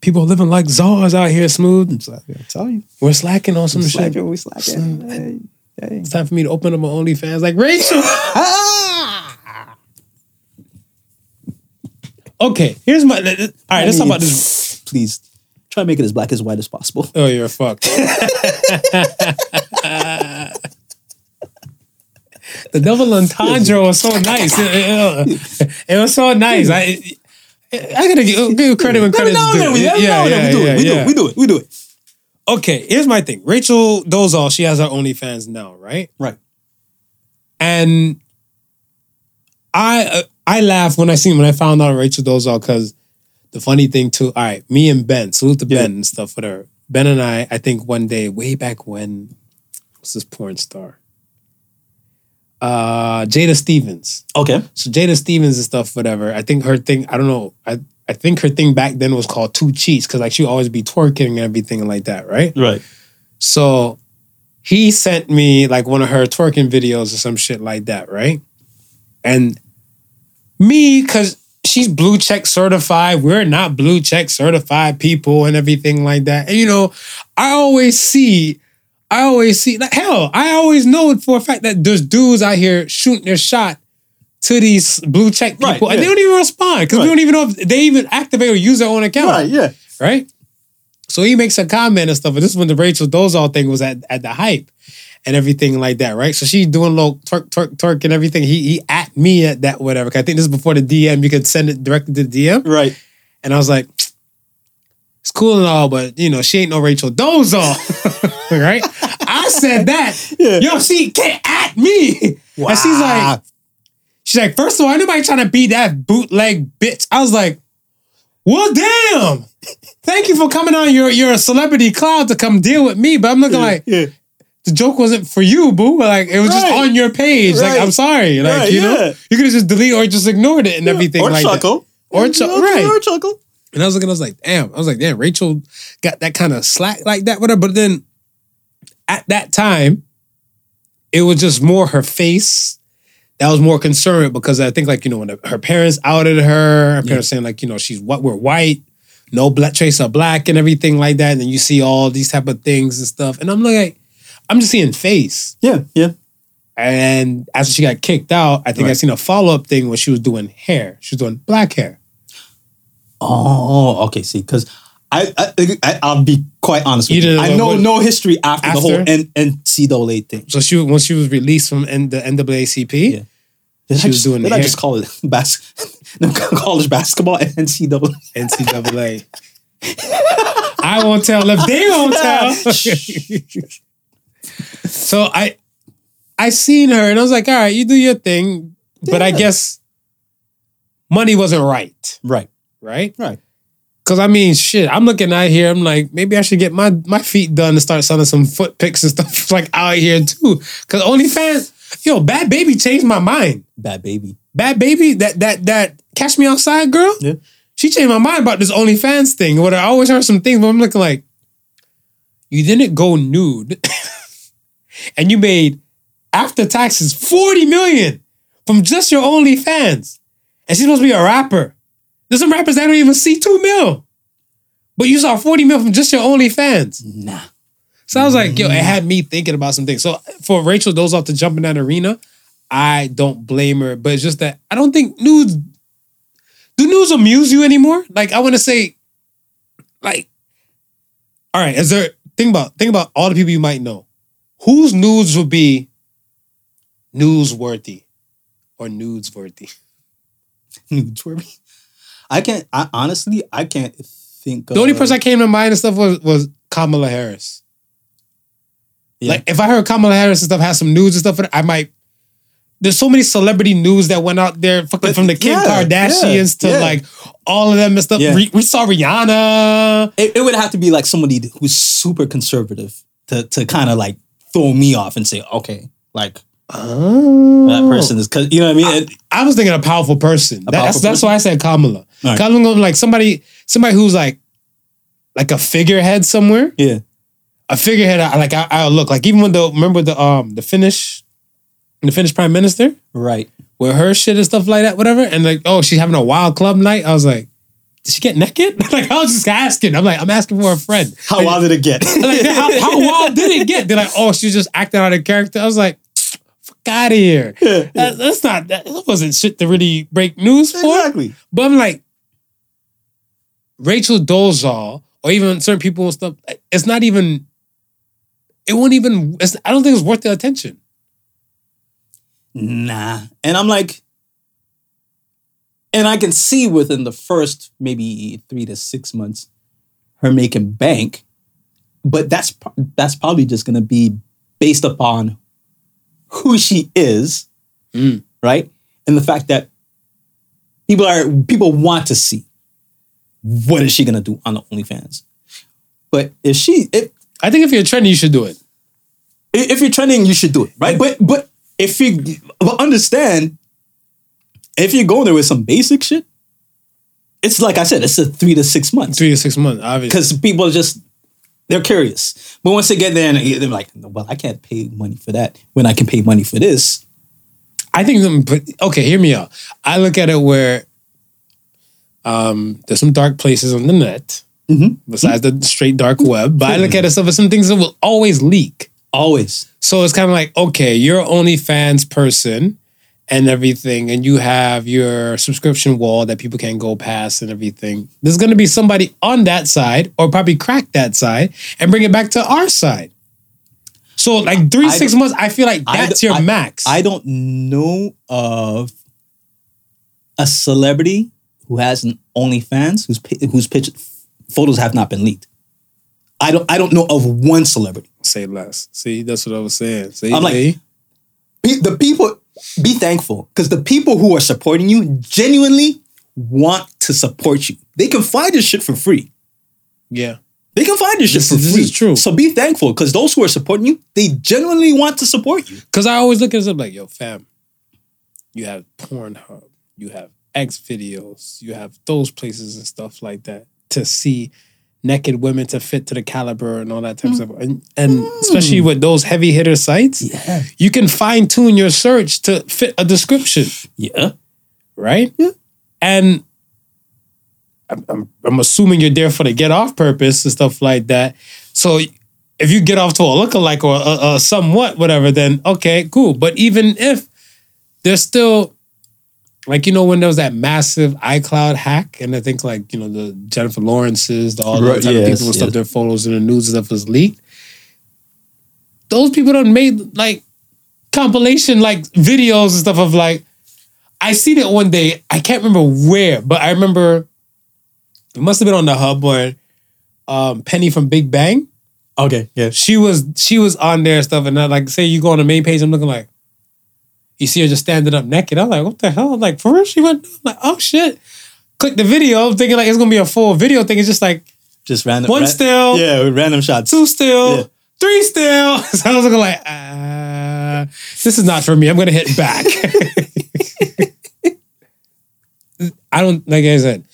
People living like czars out here, smooth. I tell you. We're slacking on some shit. we slacking. Hey, hey. It's time for me to open up my OnlyFans like Rachel. okay, here's my. All right, let's talk about this. Please try to make it as black as white as possible. Oh, you're fucked. the double entendre was so nice. It, it- it was so nice. I I gotta give, give credit when credit's no, due. no, yeah, yeah, we do yeah, it. We do it. We do it. We do it. Okay, here's my thing. Rachel Dolezal, she has her OnlyFans now, right? Right. And I uh, I laugh when I see when I found out Rachel Dolezal because the funny thing too. All right, me and Ben, salute to Yeah. Ben and stuff with her. Ben and I, I think one day way back when, what's this porn star? Uh, Jada Stevens. Okay. So Jada Stevens and stuff, whatever. I think her thing. I don't know. I I think her thing back then was called two cheats because like she would always be twerking and everything like that, right? Right. So he sent me like one of her twerking videos or some shit like that, right? And me, because she's blue check certified, we're not blue check certified people and everything like that. And you know, I always see, I always see, like hell, I always know for a fact that there's dudes out here shooting their shot to these blue check people Right, and they don't even respond because we don't even know if they even activate or use their own account Right, Yeah. right? So he makes a comment and stuff. And this is when the Rachel Dolezal thing was at, at the hype and everything like that, right? So she's doing a little twerk, twerk, twerk and everything. He he at me at that whatever. I think this is before the DM. You could send it directly to the DM. Right. And I was like, it's cool and all, but you know, she ain't no Rachel Dolezal, right? I said that. Yo, she can't at me. And she's like, she's like, first of all, anybody trying to be that bootleg bitch. I was like, well, damn. Thank you for coming on your your celebrity cloud to come deal with me. But I'm looking like yeah. the joke wasn't for you, boo. Like it was just on your page. Like I'm sorry. Like Right, you know, yeah. you could have just deleted or just ignored it and everything or like chuckle. Or chu- right. Or chuckle. And I was looking, I was like, damn. I was like, damn, Rachel got that kind of slack like that, whatever. But then at that time, it was just more her face that was more concerned because I think like, you know, when her parents outed her, her parents saying like, you know, she's what we're white, no black trace of black and everything like that. And then you see all these type of things and stuff. And I'm like, I'm just seeing face. Yeah, yeah. And after she got kicked out, I think I seen a follow up thing where she was doing hair. She was doing black hair. Oh, okay. See, because I, I, I, I'll be quite honest with you. I know what- no history after, the whole After? N- NCAA thing. So she once she was released from N- the NAACP, Yeah. Did She I was just, doing Did I hair. just call it bas- college basketball NCAA? NCAA. I won't tell if they won't tell. so I I seen her and I was like, all right, you do your thing. But I guess money wasn't right, Right, right? right. Cause I mean, shit, I'm looking out here. I'm like, maybe I should get my my feet done and start selling some foot pics and stuff like out here too. Cause OnlyFans, yo, Bhad Bhabie changed my mind. Bhad Bhabie. Bhad Bhabie, that that that Catch Me Outside girl, Yeah. she changed my mind about this OnlyFans thing. What I always heard some things, but I'm looking like, you didn't go nude, and you made after taxes forty million from just your OnlyFans, and she's supposed to be a rapper. There's some rappers that don't even see two mil, but you saw forty mil from just your OnlyFans. Nah. So I was like, yo, it mm. had me thinking about some things. So for Rachel Dolezal to jump in that arena, I don't blame her. But it's just that I don't think nudes do nudes amuse you anymore? Like I want to say, like, all right, is there think about think about all the people you might know. Whose nudes would be newsworthy or nudesworthy? Newsworthy. I can't. I honestly, I can't think. Of the only person that came to mind and stuff was was Kamala Harris. Yeah. Like if I heard Kamala Harris and stuff has some news and stuff, I might. There's so many celebrity news that went out there, fucking But from the Kim yeah, Kardashians yeah, to like all of them and stuff. Re- we saw Rihanna. It, it would have to be like somebody who's super conservative to to kind of like throw me off and say, okay, like Oh, that person is because you know what I mean. It- I was thinking a powerful person. that's powerful that's person? why I said Kamala. All right. Kamala, like somebody, somebody who's like, like a figurehead somewhere. yeah, a figurehead. I, like I, I look like even when the remember the um the Finnish, the Finnish prime minister. right. with her shit and stuff like that, whatever. And like, oh, she's having a wild club night. I was like, did she get naked? like, I was just asking. I'm like, I'm asking for a friend. How like, wild did it get? like, how, how wild did it get? They're like, oh, she was just acting out of character. I was like, fuck out of here. That- that's not, that, that wasn't shit to really break news for. exactly. But I'm like, Rachel Dolezal, or even certain people and stuff, it's not even, it won't even, it's, I don't think it's worth the attention. Nah. And I'm like, and I can see within the first maybe three to six months, her making bank, but that's that's probably just gonna be based upon who she is, Mm. right? And the fact that people are people want to see what is she gonna do on the OnlyFans. But if she if I think if you're trending, you should do it. if you're trending, you should do it, right? But but if you but understand, if you're going there with some basic shit, it's like I said, it's a three to six months Three to six months, obviously. because people are just they're curious. But once they get there, and they're like, well, I can't pay money for that when I can pay money for this. I think, um, but okay, hear me out. I look at it where um, there's some dark places on the net Mhm. besides the straight dark web, but I look at it stuff as some things that will always leak. Always, So it's kind of like, okay, you're OnlyFans person and everything, and you have your subscription wall that people can go past and everything. There's going to be somebody on that side, or probably crack that side and bring it back to our side. So like three I six months, I feel like that's d- your I- max. I don't know of a celebrity who has an OnlyFans whose whose picture photos have not been leaked. I don't I don't know of one celebrity. Say less. See, that's what I was saying. See, I'm like-? Pe- the people be thankful because the people who are supporting you genuinely want to support you. They can find this shit for free. yeah. They can find this shit This for is- this free. is true. So be thankful because those who are supporting you, they genuinely want to support you. Because I always look at it like, yo, fam, you have Pornhub, you have X videos, you have those places and stuff like that to see naked women to fit to the caliber and all that type of mm. stuff. And, and mm. especially with those heavy hitter sites, Yeah. you can fine tune your search to fit a description, Yeah. right? And I'm, I'm, I'm assuming you're there for the get off purpose and stuff like that. So if you get off to a lookalike or a, a somewhat whatever, then okay, cool. But even if there's still like you know when there was that massive iCloud hack, and I think like you know the Jennifer Lawrence's, the, all the Right, yes, people who stuff their photos in the news and stuff was leaked. Those people done made like compilation like videos and stuff of like I seen it one day. I can't remember where, but I remember it must have been on the hub where um, Penny from Big Bang. Okay. Yeah. She was she was on there and stuff, and I, like say you go on the main page, I'm looking like you see her just standing up naked. I'm like, what the hell? I'm like for real, she went. I'm like, oh shit. Click the video, I'm thinking like it's gonna be a full video thing. It's just like Just random. one ran- still, Yeah, with random shots. two still, Yeah. three still. So I was looking like, uh, this is not for me. I'm gonna hit back. I don't like I said,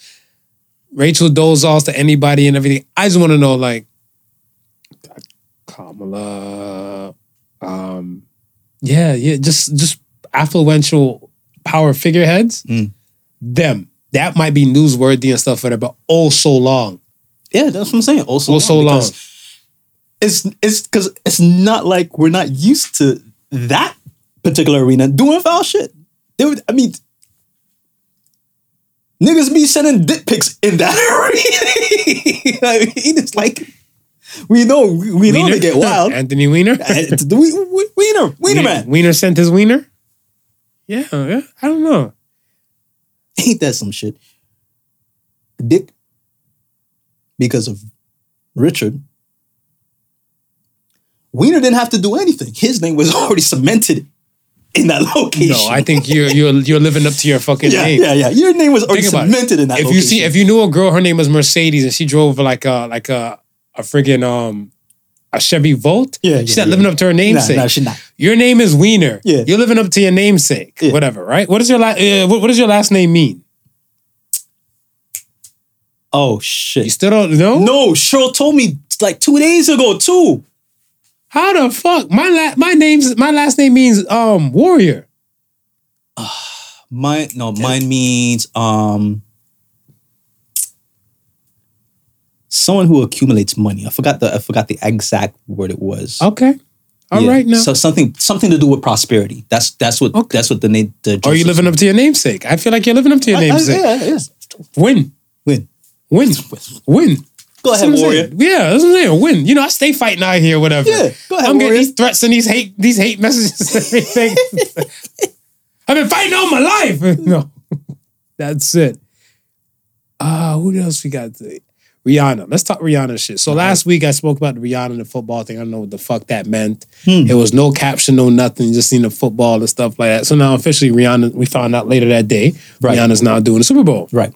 Rachel Dolezals to anybody and everything. I just want to know like Kamala, um, yeah, yeah, just just affluential power figureheads. Mm. Them that might be newsworthy and stuff for that, but oh so long. Yeah, that's what I'm saying. Also, Oh, so long. It's it's because it's not like we're not used to that particular arena doing foul shit. They would, I mean, niggas be sending dick pics in that arena. I mean, it's like we know we know they get wild. Anthony Weiner. We, we, wiener, wiener man. Wiener sent his wiener. Yeah, yeah. I don't know. Ain't that some shit? Dick, because of Richard, Wiener didn't have to do anything. His name was already cemented in that location. No, I think you're you're you're living up to your fucking yeah, name. yeah, yeah. Your name was already about it. cemented in that If location. you see, if you knew a girl, her name was Mercedes, and she drove like a like a a friggin' um a Chevy Volt. Yeah, she's yeah, not yeah. living up to her nah, namesake. nah, she not. Your name is Wiener. Yeah. you're living up to your namesake. Yeah. Whatever, right? What is your last? Uh, what, what does your last name mean? Oh shit! You still don't know? No, Cheryl told me like two days ago too. How the fuck? My la- my name's my last name means um warrior. Mine no, mine means um someone who accumulates money. I forgot the I forgot the exact word it was. Okay, all Yeah. right now. So something something to do with prosperity. That's that's what Okay. that's what the name. The Are you living up to your namesake? I feel like you're living up to your I- I- namesake. yeah, yes. Win, Win. win, win. Go ahead, warrior. Yeah, that's what I'm saying. Win. You know, I stay fighting out here, whatever. Yeah, go ahead, I'm getting these threats and these hate, these hate messages and everything. I've been fighting all my life. No, that's it. Uh, who else we got? Rihanna. Let's talk Rihanna shit. So last week I spoke about the Rihanna and the football thing. I don't know what the fuck that meant. Hmm. It was no caption, no nothing. Just seen the football and stuff like that. So now officially Rihanna, we found out later that day, Right. Rihanna's now doing the Super Bowl. Right.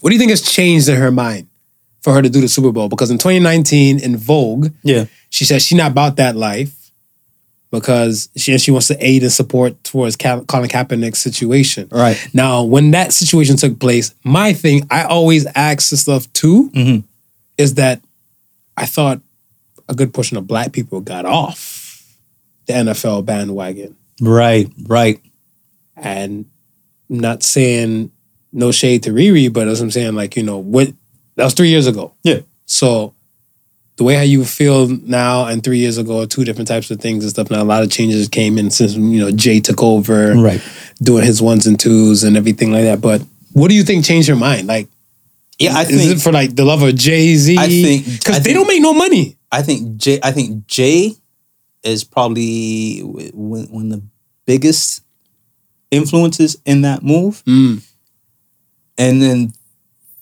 What do you think has changed in her mind for her to do the Super Bowl? Because in 2019, in Vogue, Yeah. she said she's not about that life because she she wants to aid and support towards Colin Kaepernick's situation. Right. Now, when that situation took place, my thing, I always ask the stuff too, Mhm. is that I thought a good portion of black people got off the NFL bandwagon. Right. Right. And I'm not saying no shade to Riri, but as I'm saying, like, you know, what that was three years ago. Yeah. So the way how you feel now and three years ago are two different types of things and stuff. Now a lot of changes came in since you know Jay took over, Right. doing his ones and twos and everything like that. But what do you think changed your mind? Like, Yeah, I is think it for like the love of Jay Z? I think- because they think- don't make no money. I think Jay. I think Jay is probably one one of the biggest influences in that move. Mm. and then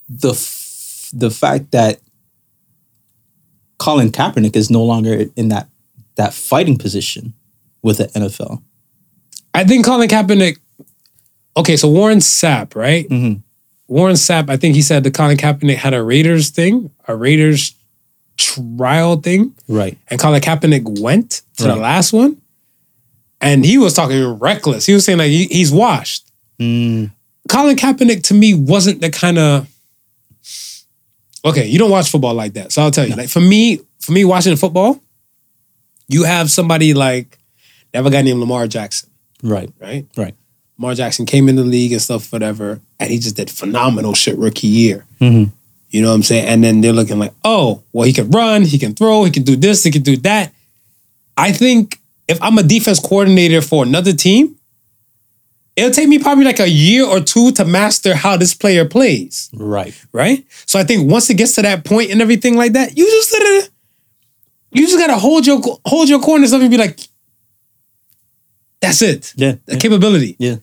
the f- the fact that Colin Kaepernick is no longer in that that fighting position with the NFL. I think Colin Kaepernick. Okay, so Warren Sapp, right? Mhm. Warren Sapp, I think he said that Colin Kaepernick had a Raiders thing, a Raiders trial thing. Right. and Colin Kaepernick went to the last one, and he was talking reckless. He was saying like he- he's washed. Mm. Colin Kaepernick to me wasn't the kind of okay. You don't watch football like that, so I'll tell you. Like for me, for me watching football, you have somebody like they have a guy named Lamar Jackson, Right. right? Right. Lamar Jackson came in the league and stuff, whatever, and he just did phenomenal shit rookie year. Mhm. You know what I'm saying? And then they're looking like, oh, well, he can run, he can throw, he can do this, he can do that. I think if I'm a defense coordinator for another team, it'll take me probably like a year or two to master how this player plays, Right. right? So I think once it gets to that point and everything like that, you just gotta, you just gotta hold your hold your corner and stuff and be like, that's it. Yeah. The capability Yeah.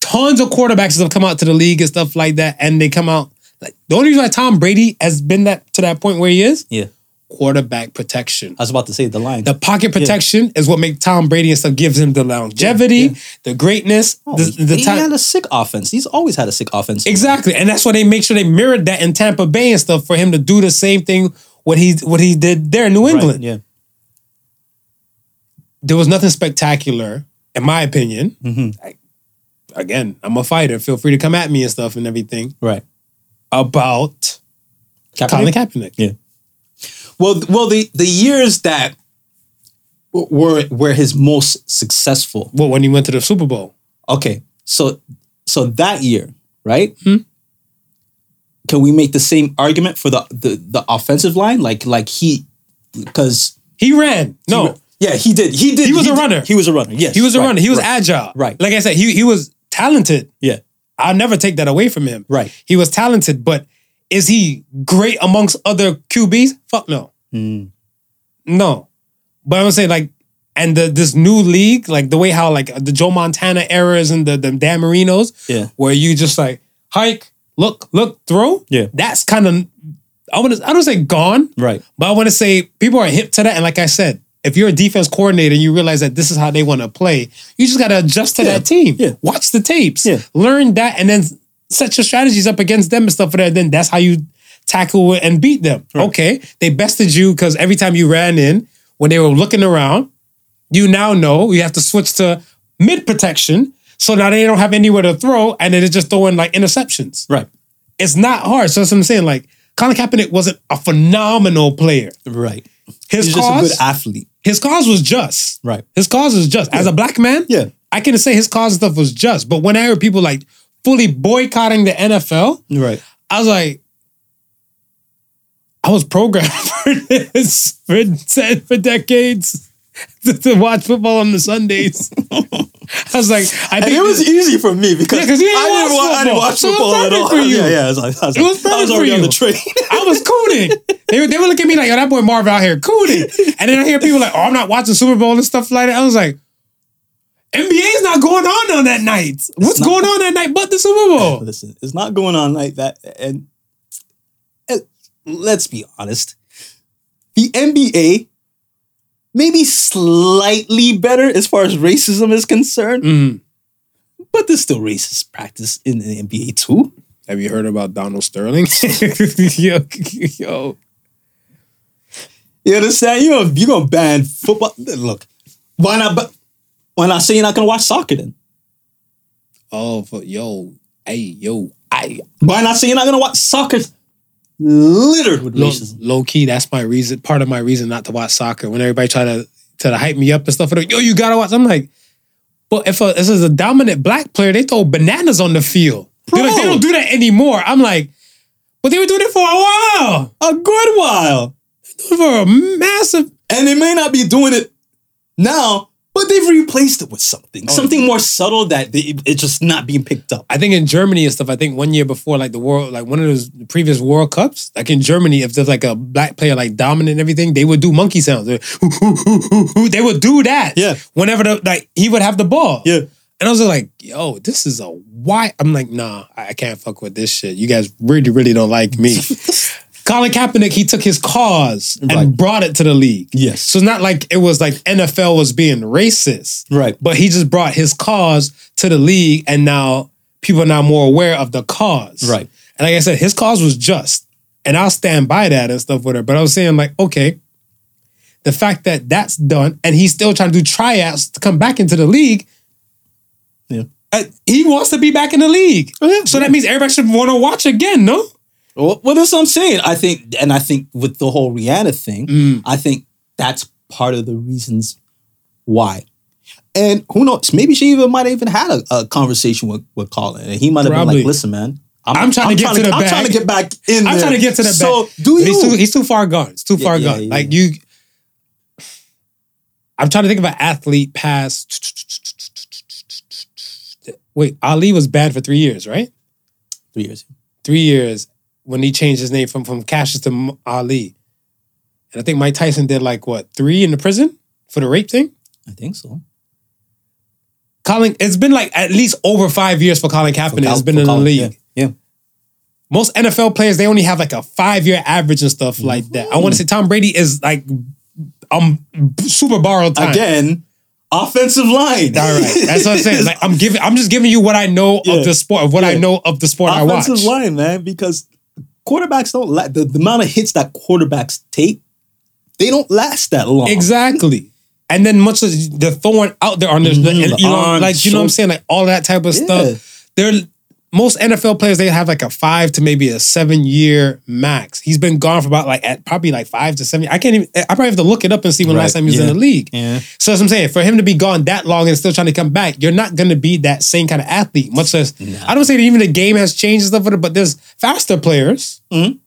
tons of quarterbacks have come out to the league and stuff like that, and they come out like the only reason why Tom Brady has been that to that point where he is Yeah. Quarterback protection. I was about to say the line. The pocket protection is what makes Tom Brady and stuff gives him the longevity, Yeah, yeah. the greatness, Oh, the, he, the he time. had a sick offense. He's always had a sick offense. Exactly, and that's why they make sure they mirrored that in Tampa Bay and stuff for him to do the same thing what he what he did there in New Right, England. Yeah. There was nothing spectacular, in my opinion. Mhm. I- again, I'm a fighter. Feel free to come at me and stuff and everything Right. about Colin Kaepernick. Yeah. Well, well, the the years that were were his most successful. Well, when he went to the Super Bowl. Okay, so so that year, right? Hmm. Can we make the same argument for the the, the offensive line? Like like he because He ran. No, yeah, he did. He did. He was a did- runner. He was a runner. Yes, he was a right, runner. He was right, agile. Right. Like I said, he he was talented. Yeah. I'll never take that away from him. Right. He was talented, but is he great amongst other QBs? Fuck no. Mm. No. But I'm saying like, and the this new league, like the way how like the Joe Montana eras and the the Dan Marinos, Yeah. where you just like hike, look, look, throw. Yeah. That's kind of I want to I don't say gone, Right. but I want to say people are hip to that. And like I said, if you're a defense coordinator and you realize that this is how they want to play, you just got to adjust to Yeah. that team. Yeah. Watch the tapes. Yeah. Learn that and then set your strategies up against them and stuff for that. Then that's how you tackle it and beat them. Okay. They bested you because every time you ran in, when they were looking around, you now know you have to switch to mid protection. So now they don't have anywhere to throw and then they're just throwing like interceptions. Right. It's not hard. So that's what I'm saying. Like Colin Kaepernick wasn't a phenomenal player. Right. His He's just a good athlete. his cause was just. Right. His cause was just. As a black man, Yeah. I can say his cause and stuff was just. But when I heard people like fully boycotting the NFL, Right. I was like, I was programmed for this for, for decades to, to watch football on the Sundays. I was like, I And think it was this- easy for me because Yeah, didn't I, didn't watch I didn't football. So it was at all. for you. Yeah, yeah. I was, I was, I was, It was I was already on the train. I was cooning. They, were- they were looking at me like, yo, that boy Marv out here cooning. And then I hear people like, oh, I'm not watching Super Bowl and stuff like that. I was like, NBA's not going on on that night. What's not- going on that night but the Super Bowl? Listen, it's not going on like that. And, and let's be honest, the NBA may be slightly better as far as racism is concerned, Mhm. but there's still racist practice in the NBA too. Have you heard about Donald Sterling? yo, yo. You understand? You're you're gonna ban football. Look, why not? ba- Why not say you're not gonna watch soccer then? Oh, for, yo, hey, yo, I Why not say you're not gonna watch soccer? Littered with low, racism. low key. That's my reason. Part of my reason not to watch soccer. When everybody try to try to hype me up and stuff, like, yo, you gotta watch. I'm like, but if a, this is a dominant black player, they throw bananas on the field. Like, they don't do that anymore. I'm like, but they were doing it for a while. A good while. For a massive. And they may not be doing it now, but they've replaced it with something. Oh, something more subtle that they, it's just not being picked up. I think in Germany and stuff. I think one year before, like the world, like one of those previous World Cups, like in Germany, if there's like a black player like dominant and everything, they would do monkey sounds. They would do that. Yeah. Whenever the like he would have the ball. Yeah. And I was like, yo, this is a why. I'm like, nah, I can't fuck with this shit. You guys really, really don't like me. Colin Kaepernick, he took his cause and Right. brought it to the league. Yes. So it's not like it was like NFL was being racist. Right. But he just brought his cause to the league and now people are now more aware of the cause. Right. And like I said, his cause was just. And I'll stand by that and stuff with her. But I was saying, like, okay, the fact that that's done and he's still trying to do tryouts to come back into the league, Yeah. uh, he wants to be back in the league. So that means everybody should want to watch again, no? Well, well, that's what I'm saying. I think, and I think with the whole Rihanna thing, Mm. I think that's part of the reasons why. And who knows? Maybe she even might have even had a, a conversation with, with Colin, and he might have been like, "Listen, man, I'm trying to get to the I'm trying to get back in. I'm there. trying to get to the back. So do you? He's too, he's too far gone. It's too Yeah, far yeah, gone. yeah. Like you, I'm trying to think of an athlete past. Wait, Ali was banned for three years, right? Three years. Three years when he changed his name from from Cassius to Ali, and I think Mike Tyson did like what three in the prison for the rape thing. I think so. Colin, it's been like at least over five years for Colin Kaepernick. For it's Col- been in the league. Yeah. yeah. most NFL players they only have like a five year average and stuff like that. I want to say Tom Brady is like um super borrowed time. Again, offensive line. All right, that's what I'm saying. Like I'm giving, I'm just giving you what I know Yeah. of the sport, of what I know of the sport I watch. offensive line, man, because quarterbacks don't la- the, the amount of hits that quarterbacks take, they don't last that long. Exactly. And then much as they're throwing out there on the, Mhm, and, the you know, like you know what I'm saying, like all that type of Yeah. stuff. They're most NFL players they have like a five to maybe a seven year max. He's been gone for about like at probably like five to seven. I can't even. I probably have to look it up and see when Right, last time he was yeah. in the league. Yeah. So that's what I'm saying. For him to be gone that long and still trying to come back, you're not going to be that same kind of athlete. Much as I don't say that even the game has changed and stuff, but there's faster players. Mhm.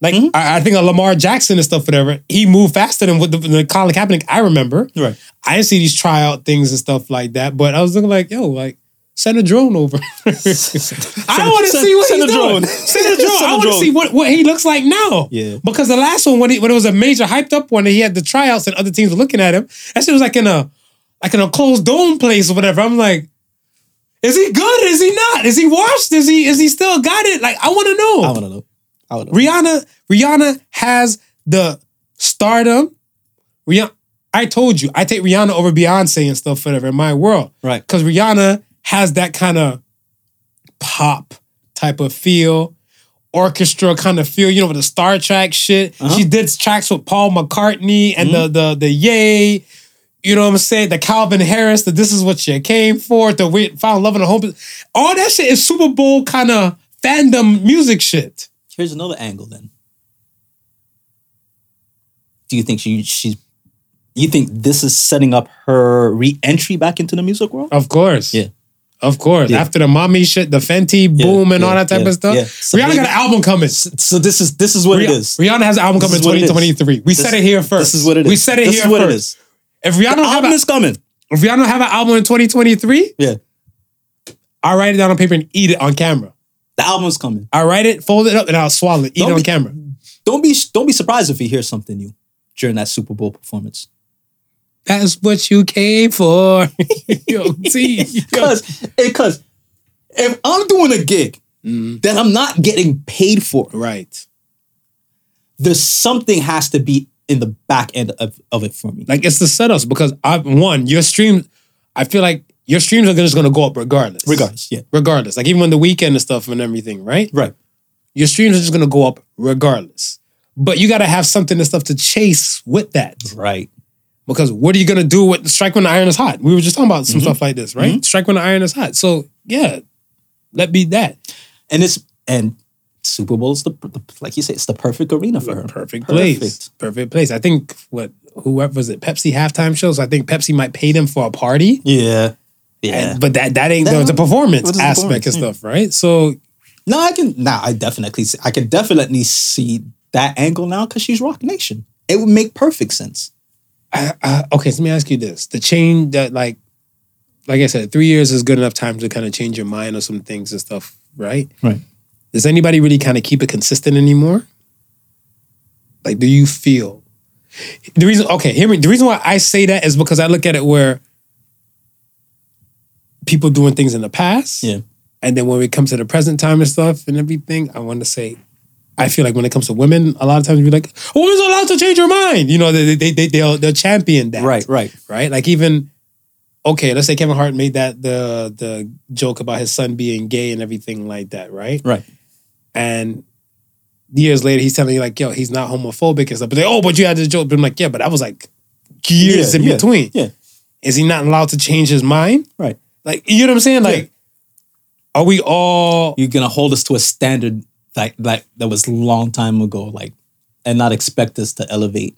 Like I, I think a Lamar Jackson and stuff, whatever. He moved faster than what the, the Colin Kaepernick I remember. Right. I didn't see these tryout things and stuff like that, but I was looking like, yo, like send a drone over. I want to see what send he's a doing. drone. Send a drone. Send I want to see what, what he looks like now. Yeah. Because the last one, when, he, when it was a major hyped up one, and he had the tryouts and other teams were looking at him, that shit was like in a like in a closed dome place or whatever. I'm like, is he good? Is he not? Is he washed? Is he is he still got it? Like I want to know. I want to know. I want to know. Rihanna, Rihanna has the stardom. Rihanna, I told you, I take Rihanna over Beyonce and stuff, whatever, in my world. Right. Because Rihanna has that kind of pop type of feel, orchestra kind of feel, you know, with the Star Trek shit. Uh-huh. She did tracks with Paul McCartney and the the the Yay. You know what I'm saying? The Calvin Harris, the This Is What You Came For, the We Found Love in the Home. All that shit is Super Bowl kind of fandom music shit. Here's another angle then. Do you think she she's you think this is setting up her re-entry back into the music world? Of course. Yeah. Of course. Yeah. After the mommy shit, the Fenty boom and yeah, all that type of stuff. So Rihanna got an album coming. So this is this is what it is. Rihanna has an album This coming in is what it is. 2023. We This- said it here first. This is what it is. We said it this here is what first. it is. If Rihanna The album a, is coming. if Rihanna have an album in 2023, Yeah. I'll write it down on paper and eat it on camera. The album's coming. I'll write it, fold it up, and I'll swallow it, eat Don't it on be- camera. Don't be don't be surprised if you hear something new during that Super Bowl performance. That's what you came for. Yo, see. Because because if I'm doing a gig Mm-hmm. that I'm not getting paid for, Right. there's something has to be in the back end of, of it for me. Like it's the setups because I one, your streams, I feel like your streams are just gonna go up regardless. Regardless, yeah. Regardless. Like even when the Weeknd and stuff and everything, right? Right. Your streams are just gonna go up regardless. But you gotta have something and stuff to chase with that. Right. Because what are you gonna do with strike when the iron is hot? We were just talking about some mm-hmm. stuff like this, right? Mm-hmm. Strike when the iron is hot. So yeah, let be that. And it's and Super Bowl is the, the like you say, it's the perfect arena for her. Perfect place. Perfect place. I think what whoever was it, Pepsi halftime shows. I think Pepsi might pay them for a party. Yeah. Yeah. And- but that that ain't That- the, the performance the aspect and performance? stuff, right? So no, I can now I definitely see, I can definitely see that angle now because she's Roc Nation. It would make perfect sense. Uh, uh, okay, so let me ask you this: the change that, like, like I said, three years is good enough time to kind of change your mind on some things and stuff, right? Right. Does anybody really kind of keep it consistent anymore? Like, do you feel the reason? Okay, hear me. The reason why I say that is because I look at it where people doing things in the past, Yeah. and then when it comes to the present time and stuff and everything, I want to say, I feel like when it comes to women, a lot of times we're like, "A woman's allowed to change her mind." You know, they they they they'll, they'll champion that, Right, right. right? Like even okay, let's say Kevin Hart made that the the joke about his son being gay and everything like that, right? Right. And years later, he's telling you like, "Yo, he's not homophobic and stuff." But they, oh, but you had this joke. But I'm like, yeah, but that was like years Yeah, in yeah, between. Yeah. Is he not allowed to change his mind? Right. Like, you know what I'm saying? Like, Are we all you're gonna hold us to a standard that that that was long time ago, like, and not expect us to elevate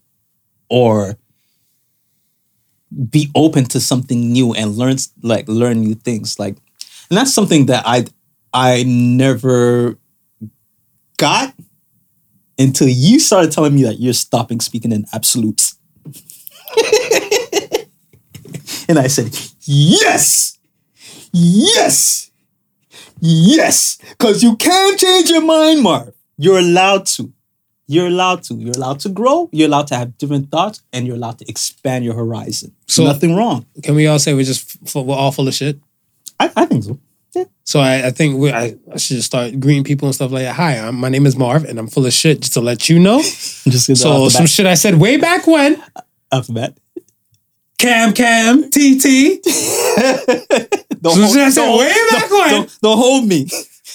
or be open to something new and learn like learn new things. Like, and that's something that I I never got until you started telling me that you're stopping speaking in absolutes. and I said, yes, yes, yes, because you can change your mind, Marv. You're allowed to. You're allowed to. You're allowed to grow. You're allowed to have different thoughts, and you're allowed to expand your horizon. So- nothing wrong. can we all say we're just f- we're all full of shit? I, I think so. Yeah. So I, I think we, I, I should just start greeting people and stuff like that. Hi, I'm, my name is Marv, and I'm full of shit. Just to let you know. Just So some shit I said way back when. Bat. Cam Cam TT. Don't, So I said way back don't, when. Don't, don't hold me.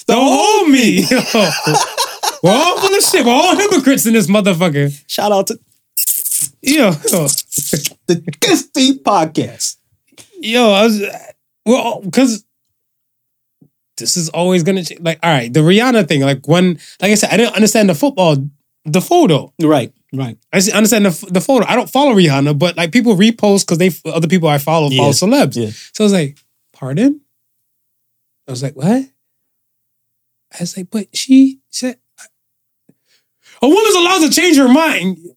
Don't hold me. Yo. We're all full of shit. We're all hypocrites in this motherfucker. Shout out to Yo, yo, the Disney podcast. yo. I was well because this is always gonna change. Like, all right, the Rihanna thing. Like when, like I said, I didn't understand the football, the photo. Right, right. I see- understand the, the photo. I don't follow Rihanna, but like people repost because they other people I follow follow celebs. yeah. So I was like, pardon? I was like, what? I was like, but she said a woman's allowed to change her mind.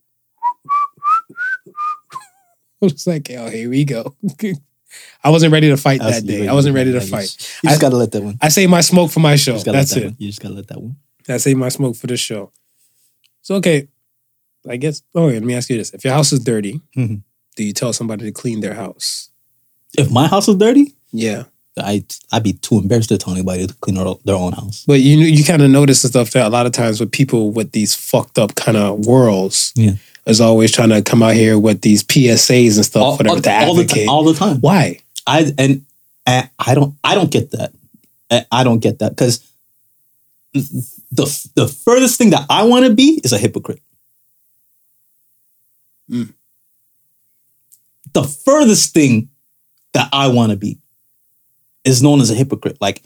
I was like, oh, here we go. I wasn't ready to fight that day. I wasn't ready to fight. You just I- gotta let that one. I say my smoke for my show. Just That's that it. one. You just gotta let that one. I save my smoke for the show. So okay, I guess. Oh, let me ask you this: If your house is dirty, Mhm. do you tell somebody to clean their house? If my house is dirty, Yeah, I I'd be too embarrassed to tell anybody to clean their, their own house. but you you kind of notice the stuff that a lot of times with people with these fucked up kind of worlds Yeah. is always trying to come out here with these PSAs and stuff, All, whatever all, to all the advocate. time. All the time. Why? I and, and I don't I don't get that. I, I don't get that because the the furthest thing that I want to be is a hypocrite. Mm. The furthest thing that I want to be is known as a hypocrite. Like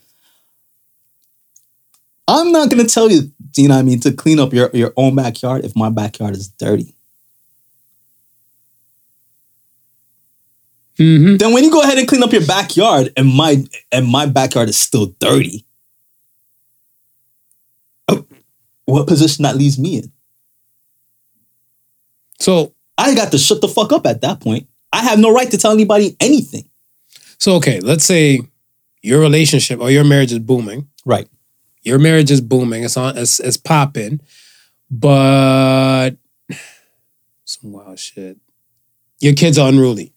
I'm not gonna tell you, you know what I mean, to clean up your, your own backyard if my backyard is dirty. Mm-hmm. Then when you go ahead and clean up your backyard and my and my backyard is still dirty, uh, what position that leaves me in? So I got to shut the fuck up at that point. I have no right to tell anybody anything. so okay, let's say your relationship or your marriage is booming. Right. your marriage is booming. It's on. It's, it's popping, but some wild shit. Your kids are unruly.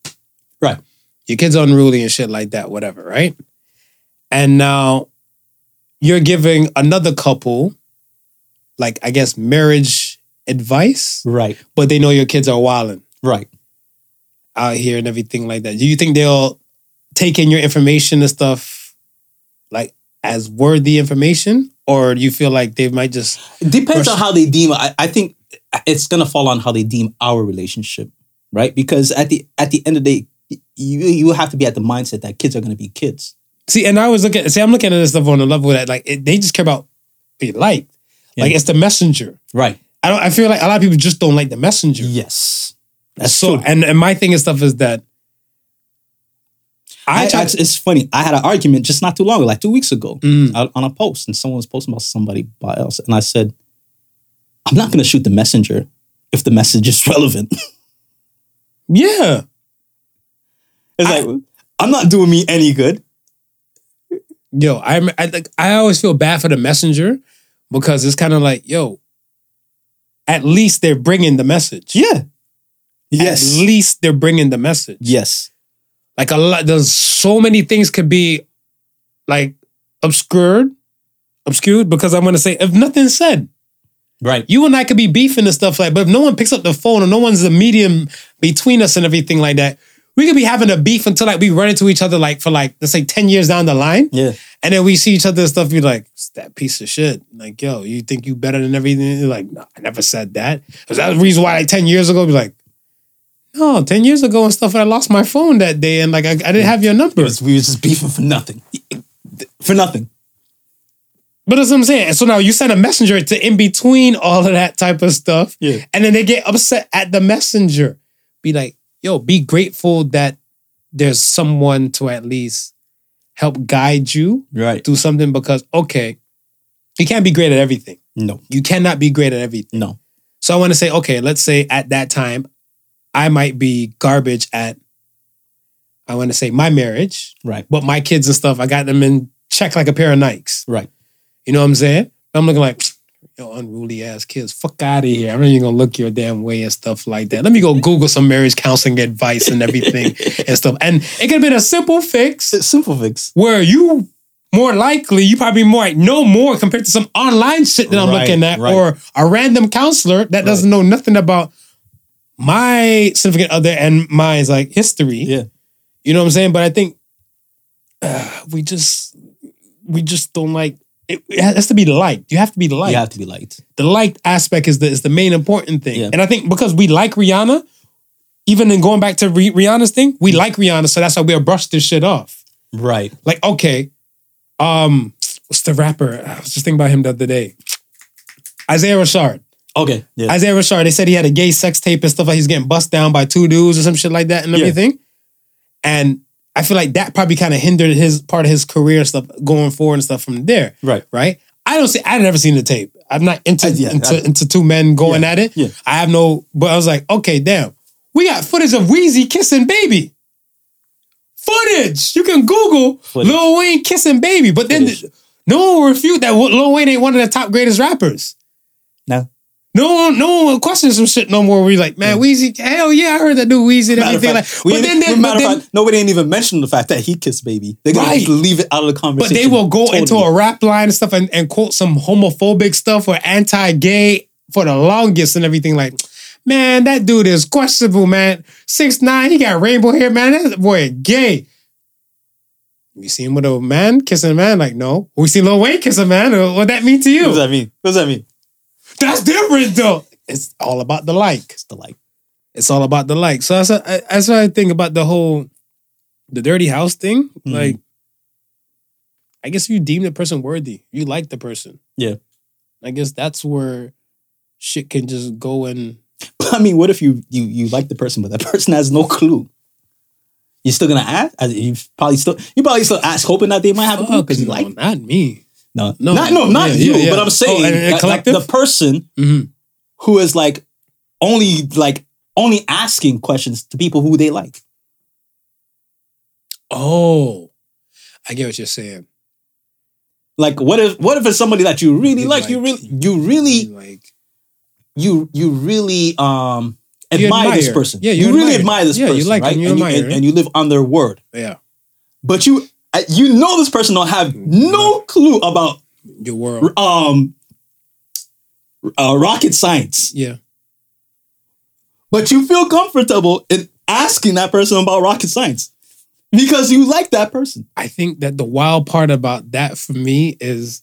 Right. Your kids are unruly and shit like that. Whatever. Right. And now you're giving another couple, like I guess, marriage advice, Right. but they know your kids are wilding Right. out here and everything like that. Do you think they'll take in your information and stuff like as worthy information? Or do you feel like they might just It depends on how they deem. I, I think it's gonna fall on how they deem our relationship, right? Because at the at the end of the day, you you have to be at the mindset that kids are gonna be kids. see? And I was looking, see, I'm looking at this stuff on the level that like it, they just care about being liked. Like Yeah. it's the messenger. Right. I don't. I feel like a lot of people just don't like the messenger. Yes. That's so, true. and and my thing and stuff is that I, I, it's funny. I had an argument just not too long ago, like two weeks ago, Mm. on a post, and someone was posting about somebody else, and I said, "I'm not going to shoot the messenger if the message is relevant." yeah. it's I- like I'm not doing me any good. Yo, I I like I always feel bad for the messenger because it's kind of like yo. At least they're bringing the message. Yeah. Yes. At least they're bringing the message. Yes. Like a lot, there's so many things could be like obscured, obscured because I'm gonna say if nothing's said, Right. you and I could be beefing and stuff like. But if no one picks up the phone or no one's the medium between us and everything like that, we could be having a beef until like we run into each other like for like let's say ten years down the line, Yeah. and then we see each other and stuff. You're like "It's that piece of shit. Like yo, you think you better than everything? You're like no, I never said that. that. Is that the reason why like ten years ago? Be like. No, 10 years ago and stuff, and I lost my phone that day and like I, I didn't have your number. It was- we were just beefing for nothing. For nothing. But that's what I'm saying. So now you send a messenger to in between all of that type of stuff. Yeah. And then they get upset at the messenger. Be like, yo, be grateful that there's someone to at least help guide you Right. through something because, okay, you can't be great at everything. No. You cannot be great at everything. No. So I want to say, okay, let's say at that time, I might be garbage at, I want to say my marriage, Right. but my kids and stuff, I got them in check like a pair of Nikes. Right. You know what I'm saying? I'm looking like, yo, unruly ass kids, fuck out of here. I'm not even gonna look your damn way and stuff like that. Let me go Google some marriage counseling advice and everything and stuff. And it could have been a simple fix It's simple fix. where you more likely you probably more know more compared to some online shit that I'm Right, looking at, right. or a random counselor that doesn't know nothing about my significant other and mine's like history. Yeah. You know what I'm saying? But I think uh, we just we just don't like it, it has to be liked. You have to be liked. You have to be liked. The liked aspect is the is the main important thing. Yeah. And I think because we like Rihanna, even in going back to Rihanna's thing, we like Rihanna, so that's why we'll brush this shit off. Right. Like, okay, um, what's the rapper? I was just thinking about him the other day. Isaiah Rashad. Okay. Yeah. Isaiah Rashad, they said he had a gay sex tape and stuff like he's getting bust down by two dudes or some shit like that and Yeah. everything. And I feel like that probably kind of hindered his part of his career stuff going forward and stuff from there. Right. Right. I don't see I've never seen the tape. I'm not into Uh, yeah, into, I- into two men going Yeah, at it. yeah. I have no but I was like, okay, damn. We got footage of Weezy kissing baby. Footage. You can Google Footage. Lil Wayne kissing baby. But then Footage. no one will refute that Lil Wayne ain't one of the top greatest rappers. No. No one, no one will question some shit no more. We like, man, Weezy, hell yeah, I heard that dude Weezy and Matter everything. fact, Like, but then, they, matter but, then fact, nobody ain't even mentioned the fact that he kissed baby. They're gonna Right. just leave it out of the conversation. but they will go into a rap line and stuff and, and quote some homophobic stuff or anti-gay for the longest and everything. Like, man, that dude is questionable, man. Six nine, he got rainbow hair, man. That boy gay. You see him with a man kissing a man? Like, no. We see Lil Wayne kiss a man. What that mean to you? What does that mean? What does that mean? That's different, though. It's all about the like. It's the like. It's all about the like. So that's I- that's what I think about the whole the dirty house thing. Mhm. Like, I guess if you deem the person worthy, you like the person. Yeah. I guess that's where shit can just go and I mean, what if you you you like the person, but that person has no clue? You're still gonna ask? You probably still you probably still ask, hoping that they might have a clue because you no, like not me. no No, not no not yeah, you, yeah, yeah. but I'm saying Oh, and- and that- that the person Mhm. who is like only like only asking questions to people who they like. Oh, I get what you're saying. Like what if what if it's somebody that you really You like, you really you really like you you really um You admire, this person. Yeah, you, you really admire. admire this Yeah, you person, like right? and you and, admire, and, and you live on their word. yeah, But you uh, you know this person don't have no clue about your world. um uh, rocket science. Yeah, But you feel comfortable in asking that person about rocket science because you like that person. I think that the wild part about that for me is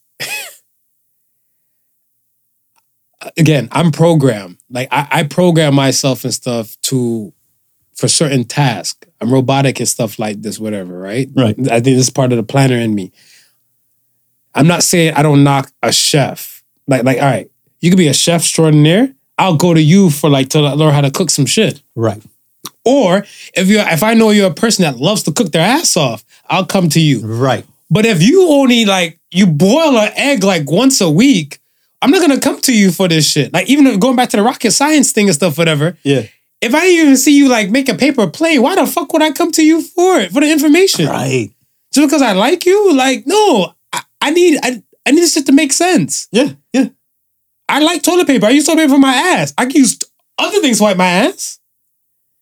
again, I'm programmed. Like I, I program myself and stuff to for certain tasks. I'm robotic and stuff like this, whatever, right? Right. I think this is part of the planner in me. I'm not saying I don't knock a chef. Like, like, all right, you could be a chef extraordinaire. I'll go to you for like to learn how to cook some shit. Right. Or if you if I know you're a person that loves to cook their ass off, I'll come to you. Right. But if you only like you boil an egg like once a week, I'm not gonna come to you for this shit. Like even going back to the rocket science thing and stuff, whatever. Yeah. If I didn't even see you like make a paper plane, why the fuck would I come to you for it for the information? Right. Just because I like you? Like no, I, I need I, I need this shit to make sense. Yeah. Yeah. I like toilet paper. I use toilet paper for my ass. I can use other things to wipe my ass.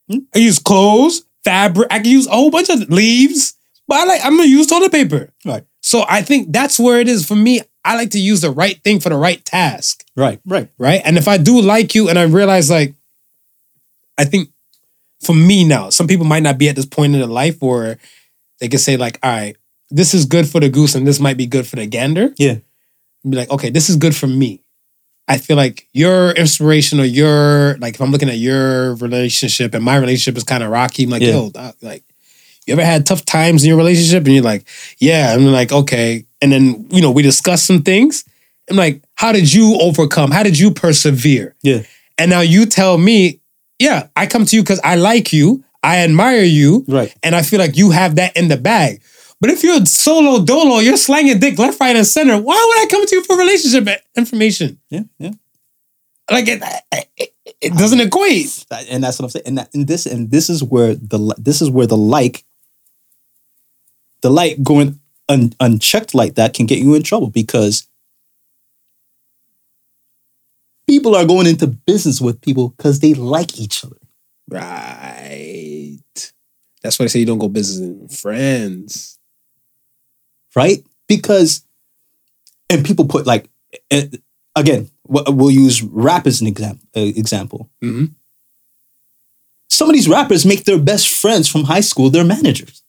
Hmm. I use clothes, fabric. I can use a whole bunch of leaves. But I like I'm gonna use toilet paper. Right. So I think that's where it is for me. I like to use the right thing for the right task. Right. Right. Right. And if I do like you and I realize like, I think for me now, some people might not be at this point in their life where they can say, like, all right, this is good for the goose and this might be good for the gander. Yeah. Be like, okay, this is good for me. I feel like your inspiration or your like if I'm looking at your relationship and my relationship is kind of rocky, I'm like, Yeah. yo, like You ever had tough times in your relationship and you're like, yeah, I'm like, okay. And then, you know, we discuss some things. I'm like, how did you overcome? How did you persevere? Yeah. And now you tell me, yeah, I come to you because I like you, I admire you, Right. and I feel like you have that in the bag. But if you're solo dolo, you're slanging dick left, right, and center. Why would I come to you for relationship information? Yeah. Yeah. Like it, it, it doesn't equate. And that's what I'm saying. And, that, and this and this is where the this is where the like the light going un, unchecked like that can get you in trouble because people are going into business with people because they like each other. Right. That's why I say you don't go business with friends. right? Because, and people put like, again, we'll use rap as an example. Uh, example. Mhm. Some of these rappers make their best friends from high school their managers,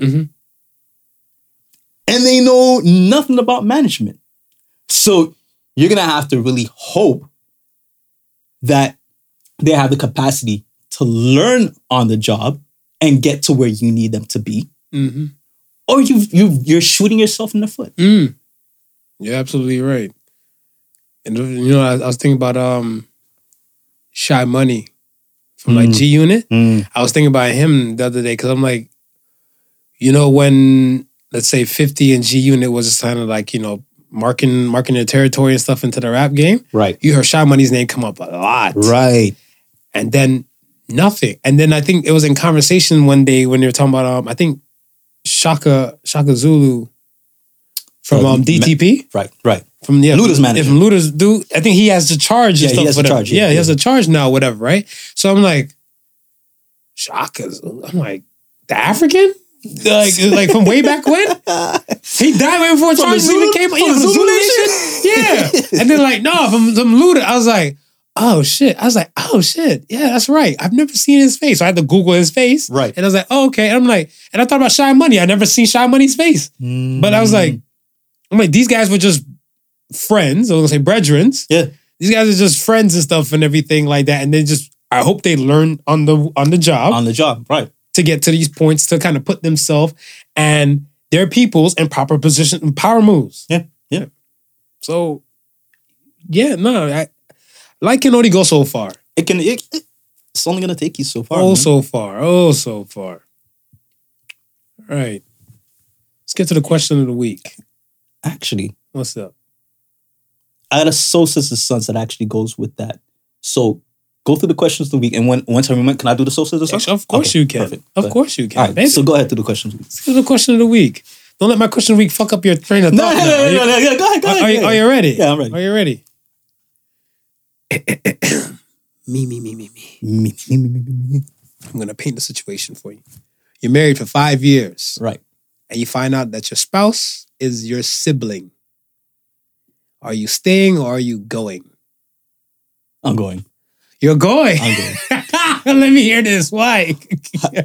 Mhm. And they know nothing about management. So you're gonna have to really hope that they have the capacity to learn on the job and get to where you need them to be, Mm-hmm. or you you you're shooting yourself in the foot. Mm. You're absolutely right. And you know, I, I was thinking about um Sha Money from like Mm. G Unit. I was thinking about him the other day because I'm like, you know, when let's say 50 and G Unit was just kind of like, you know, marking marking their territory and stuff into the rap game. Right. You heard Sha Money's name come up a lot. Right. And then nothing. And then I think it was in conversation one day when they were talking about um, I think Chaka Chaka Zulu from Uh, um DTP. Right. Right. From yeah, Luda's manager. From Luda's dude. I think he has the charge. Yeah, he has the whatever. charge, Yeah, yeah, he has the charge now, whatever, right? So I'm like, Shaka's. I'm like, the African, like, like from way back when. He died way before From the charges even Zulu- came. from Yeah, from Zulu Zulu Nation. Yeah, and then like, no, from from Luda. I was like. Oh shit! I was like, oh shit, yeah, that's right. I've never seen his face, so I had to Google his face. Right. and I was like, oh, okay. And I'm like, and I thought about Sha Money. I never seen Sha Money's face, mm. but I was like, I'm like, these guys were just friends. I was gonna say brethrens. Yeah. These guys are just friends and stuff and everything like that. And they just, I hope they learn on the on the job on the job, right? To get to these points to kind of put themselves and their peoples in proper position and power moves. Yeah, yeah. So, yeah, no, I like can only go so far. It can. It, it- it's only gonna take you so far. oh, man. so far. Oh, so far. All right. Let's get to the question of the week. Actually, What's up? I had a soul sisters sons that actually goes with that. So go through the questions of the week, and when once I remember, can I do the soul sisters sons? Of course Okay, you can. perfect. Of course you can. All right, so go ahead to the questions. of the week. Let's get the question of the week. Don't let my question of the week fuck up your train of No, thought. no, now. no, Are you- no, no, go ahead, go ahead. Are, you, yeah. are you ready? Yeah, I'm ready. Are you ready? me, me, me, me, me. Me, me, me, me, me, me. I'm gonna paint the situation for you. You're married for five years, Right. and you find out that your spouse is your sibling. Are you staying or are you going? I'm going. You're going. Let me hear this. Why? Uh,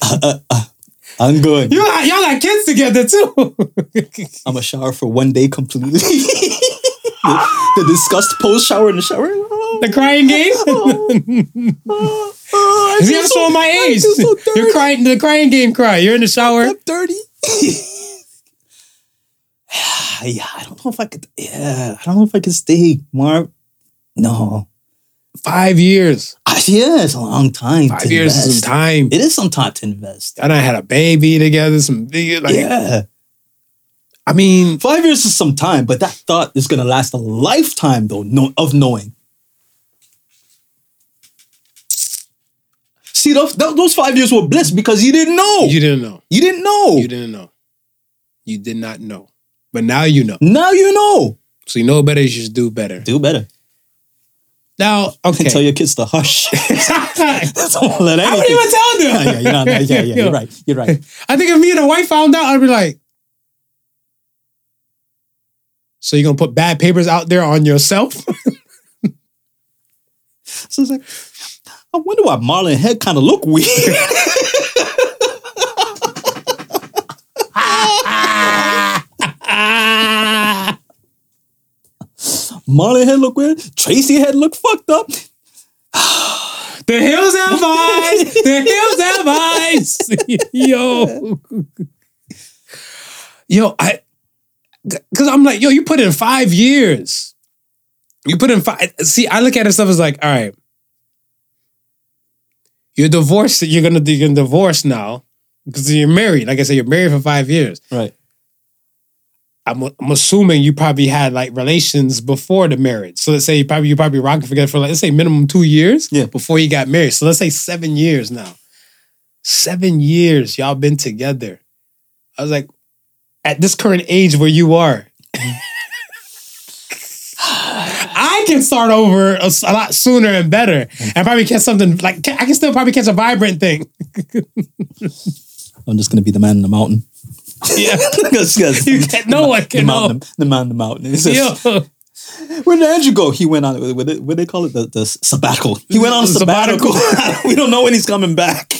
uh, uh, I'm going. you y'all got kids together too. I'm a shower for one day completely. the, the disgust post shower in the shower. the crying game. Oh, oh, oh, I See, feel I'm so- my age. so dirty. You're crying. The crying game cry. You're in the shower. I'm dirty. yeah, I don't know if I could. Yeah, I don't know if I could stay, Mark. No. Five years. Ah, Yeah, it's a long time. Five years is some time. It is some time to invest. And I had a baby together. Some like, yeah. I mean, Five years is some time, but that thought is going to last a lifetime, though, no, of knowing. See, those, those five years were bliss because you didn't know. you didn't know. You didn't know. You didn't know. You did not know. But now you know. Now you know. So you know better. You should do better. Do better. Now, okay. Tell your kids to hush. I Don't let wouldn't even tell them. yeah, yeah, you're not, yeah, yeah, yeah, you're right. You're right. I think if me and a wife found out, I'd be like, so you're gonna put bad papers out there on yourself? So it's like, I wonder why Marlon head kind of look weird. Marlon head look weird. Tracy head look fucked up. The hills have eyes. The hills have eyes. yo, yo, I, because I'm like, yo, you put in five years. You put in five. See, I look at it stuff as like, all right, you're divorced. You're gonna you're gonna divorce now because you're married. Like I said, you're married for five years. Right. I'm, I'm assuming you probably had like relations before the marriage. So let's say you probably you probably rocking together for like let's say minimum two years Yeah. before you got married. So let's say seven years now. Seven years y'all been together. I was like, at this current age where you are, I can start over a lot sooner and better, and probably catch something like I can still probably catch a vibrant thing. I'm just gonna be the man in the mountain. Yeah, yes. You can't- no one the can know. mountain, the man the mountain. He says, Yo. Where did Andrew go? He went on what they, what they call it the, the sabbatical. He went on a Sabbatical. sabbatical. we don't know when he's coming back.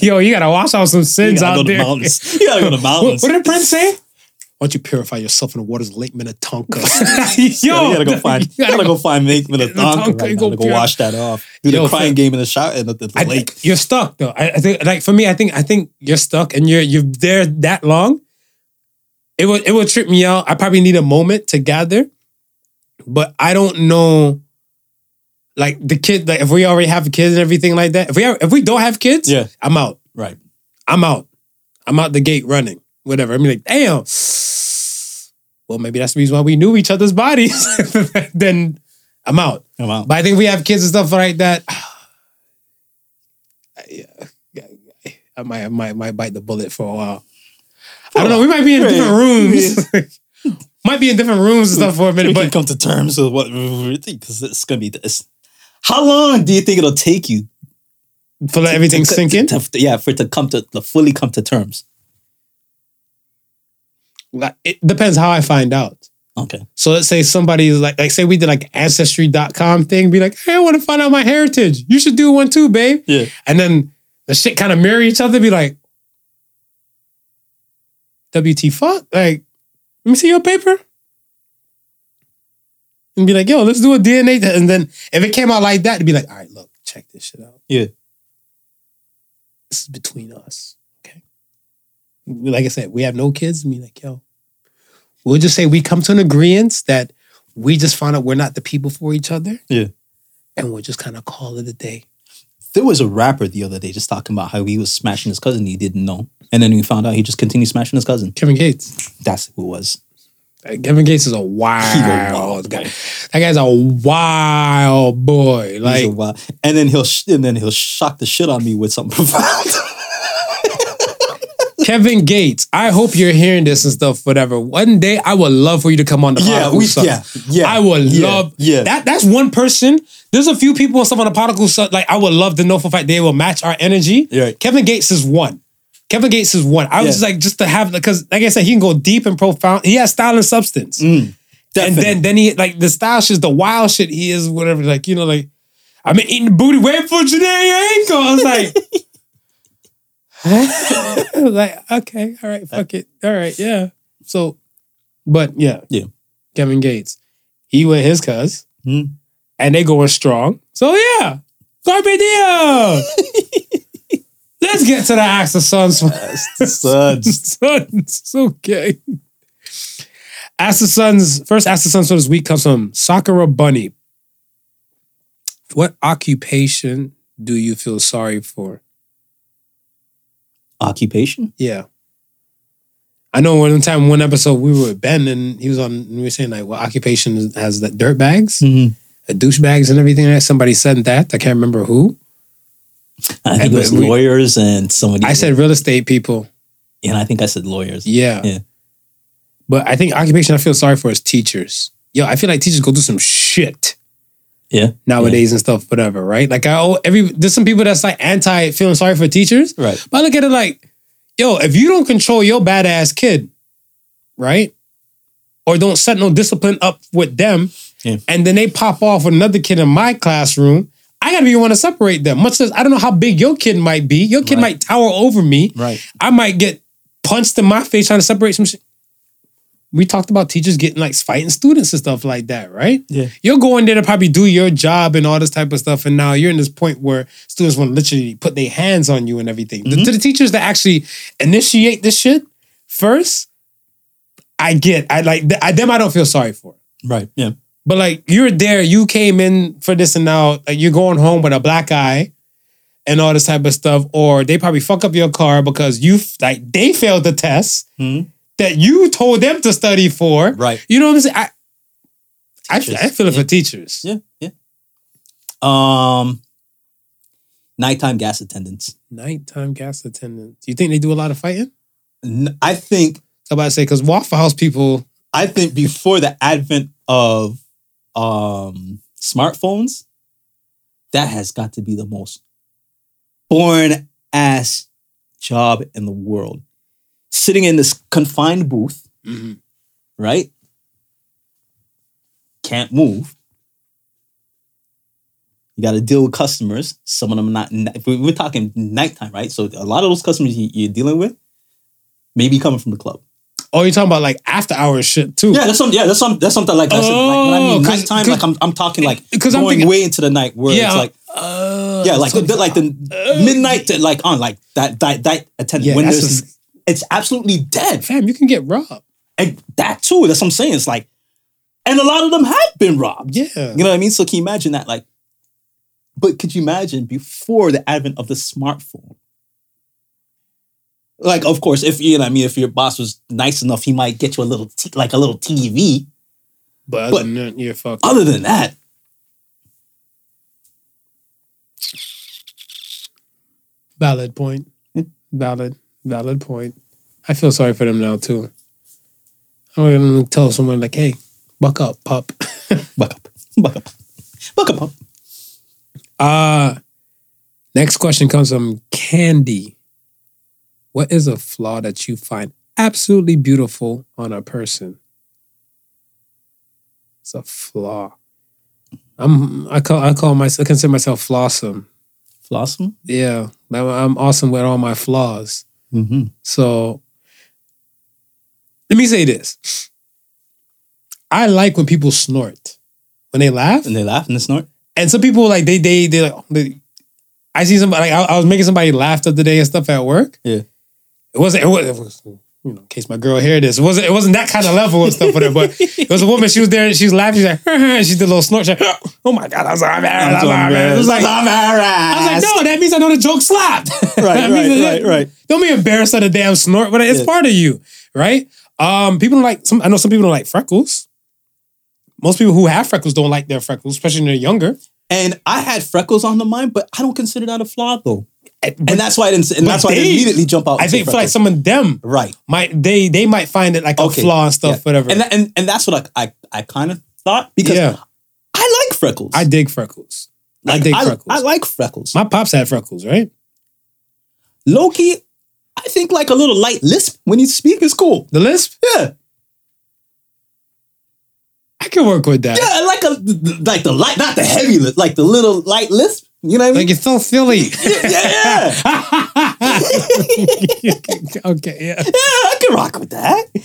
Yo, you gotta wash out some sins out go the there. mountains. You gotta go to the What, mountains. what did Prince say? Why don't you purify yourself in the waters of Lake Minnetonka? Yo, you gotta go find. You gotta go find the Minnetonka, right now go to go pure- wash that off. Do Yo, the crying game in the shower in the, the I, lake. you're stuck though. I, I think, like for me, I think, I think you're stuck, and you're you're there that long. It would it would trip me out. I probably need a moment to gather, but I don't know. Like the kid, like if we already have kids and everything like that. If we have, if we don't have kids, Yeah. I'm out. Right. I'm out. I'm out the gate running. Whatever. I mean, like, damn. Well, maybe that's the reason why we knew each other's bodies. then I'm out. Come out. But I think we have kids and stuff like that. I might, I might, might bite the bullet for a while. I don't know. We might be in different rooms. might be in different rooms and stuff for a minute. we minute. can But come to terms with what we think because it's gonna be this. How long do you think it'll take you for let everything to- sink in, to- to- yeah, for it to come to, to fully come to terms. Like, it depends how I find out. Okay. So let's say somebody's like, like say we did like ancestry.com thing, be like, hey, I want to find out my heritage. You should do one too, babe. Yeah. And then the shit kind of mirror each other, be like, WT fuck? Like, let me see your paper. And be like, yo, let's do a DNA test. And then if it came out like that, to be like, all right, look, check this shit out. Yeah. This is between us. Like I said, we have no kids. Be like, yo, we'll just say we come to an agreement that we just found out we're not the people for each other. Yeah. And we'll just kind of call it a day. There was a rapper the other day just talking about how he was smashing his cousin. He didn't know, and then we found out he just continued smashing his cousin. Kevin Gates. That's who it was. Uh, Kevin Gates is a wild, wild guy. boy. That guy's a wild boy. He's Like a wild- and then he'll sh- and then he'll shock the shit on me with something profound. Kevin Gates. I hope you're hearing this and stuff. Whatever. One day, I would love for you to come on the Yeah, Particle we- yeah, yeah, I would yeah, love. yeah. That that's one person. There's a few people and stuff on the Particle Son. Like I would love to know for a fact they will match our energy. Yeah. Kevin Gates is one. Kevin Gates is one. I was just like just to have because like I said, he can go deep and profound. He has style and substance. Mm, and then then he like the style shit, the wild shit he is, whatever. Like, you know, like I've been eating booty waiting for Janae ankle. I was like, like, okay, all right, fuck it. All right, yeah. So, but yeah. Yeah. Kevin Gates. He with his cuz. Hmm. And they going strong. So yeah. Carpe diem. Let's get to the Ask the Sons. Suds. Suns. Okay. Ask the Suns. first Ask the Suns for this week comes from Sakura Bunny. What occupation do you feel sorry for? Occupation? Yeah. I know one time, one episode, we were with Ben and he was on, we were saying like, what occupation has the dirt bags, Mhm. uh, douchebags and everything. like that. Somebody said that. I can't remember who. I think it was we- lawyers and somebody. I said real estate people. and I think I said lawyers. Yeah. Yeah. But I think occupation I feel sorry for is teachers. Yo, I feel like teachers go through some shit Yeah. nowadays and stuff, whatever, right? Like I oh every there's some people that's like anti feeling sorry for teachers. Right. But I look at it like, yo, if you don't control your badass kid, right? Or don't set no discipline up with them, Yeah. and then they pop off with another kid in my classroom, I gotta be one to separate them. Much as I don't know how big your kid might be. Your kid Right. might tower over me. Right. I might get punched in my face trying to separate some shit. We talked about teachers getting like fighting students and stuff like that, right? Yeah. You're going there to probably do your job and all this type of stuff, and now you're in this point where students want to literally put their hands on you and everything. The- Mhm. to the teachers that actually initiate this shit first, I get. I like th- I, them. I don't feel sorry for. Right. Yeah. But like you're there, you came in for this and now like, you're going home with a black eye and all this type of stuff, or they probably fuck up your car because you like they failed the test Mhm. That you told them to study for. Right. You know what I'm saying? I I, I feel it Yeah. for teachers. Yeah. Yeah. Um. Nighttime gas attendants. Nighttime gas attendants. Do you think they do a lot of fighting? N- I think I'm about to say because Waffle House people. I think before the advent of um smartphones, that has got to be the most boring ass job in the world. Sitting in this confined booth, right? Can't move. You got to deal with customers. Some of them are not. If we- We're talking nighttime, right? So a lot of those customers you- you're dealing with, maybe coming from the club. Oh, you're talking about like after hours shit too. Yeah, that's something. Yeah, that's something. That's something like that's like when I Oh, mean 'cause- nighttime. 'cause- Like I'm, I'm talking like 'cause I'm going thinking- way into the night where Yeah, it's like Uh, yeah, like the, like the uh, midnight to like on like that that that attendant Yeah, when there's just- it's absolutely dead. fam, you can get robbed. And that too. That's what I'm saying. It's like, and a lot of them have been robbed. Yeah. You know what I mean? So can you imagine that? Like, but could you imagine before the advent of the smartphone? Like, of course, if you know, what I mean, if your boss was nice enough, he might get you a little, t- like a little TV. But other But- than that, you're fucked. Other than that, Valid point. Valid. Valid point. I feel sorry for them now too. I'm gonna tell someone like, "Hey, buck up, pup." buck up, buck up, buck up. pup." Uh next question comes from Candy. What is a flaw that you find absolutely beautiful on a person? It's a flaw. I'm I call I call myself I consider myself flawsome. Flossom. Yeah, I'm, I'm awesome with all my flaws. Mm-hmm. So let me say this. I like when people snort. When they laugh. And they laugh and they snort. And some people like they they they like they, I see somebody like I, I was making somebody laugh the other day and stuff at work. Yeah. It wasn't it was, it was you know, in case my girl hear this, it wasn't it wasn't that kind of level and stuff with her, but it was a woman, she was there, she was laughing, she's like, and she did a little snort, she's like, oh my god, I was like, I'm embarrassed, I'm embarrassed. It was like, I was like, no, that means I know the joke slapped. Right, right, right, right. Don't be embarrassed at a damn snort, but it's Yeah. part of you, right? Um, people don't like some. I know some people don't like freckles. Most people who have freckles don't like their freckles, especially when they're younger. And I had freckles on the mind, but I don't consider that a flaw though. But And that's why I didn't. And that's why they- didn't immediately jump out. I think for like some of them right. might they they might find it like a Okay. flaw and stuff, Yeah. whatever. And and and that's what I I, I kind of thought because yeah, I like freckles. I dig freckles. I like, dig I, freckles. I like freckles. My pops had freckles, right? Loki, I think like a little light lisp when you speak is cool. The lisp, Yeah, I can work with that. yeah, like a like the light, not the heavy lisp, like the little light lisp. You know what I mean? Like it's so Philly. yeah, yeah, okay, yeah. Yeah, I can rock with that. I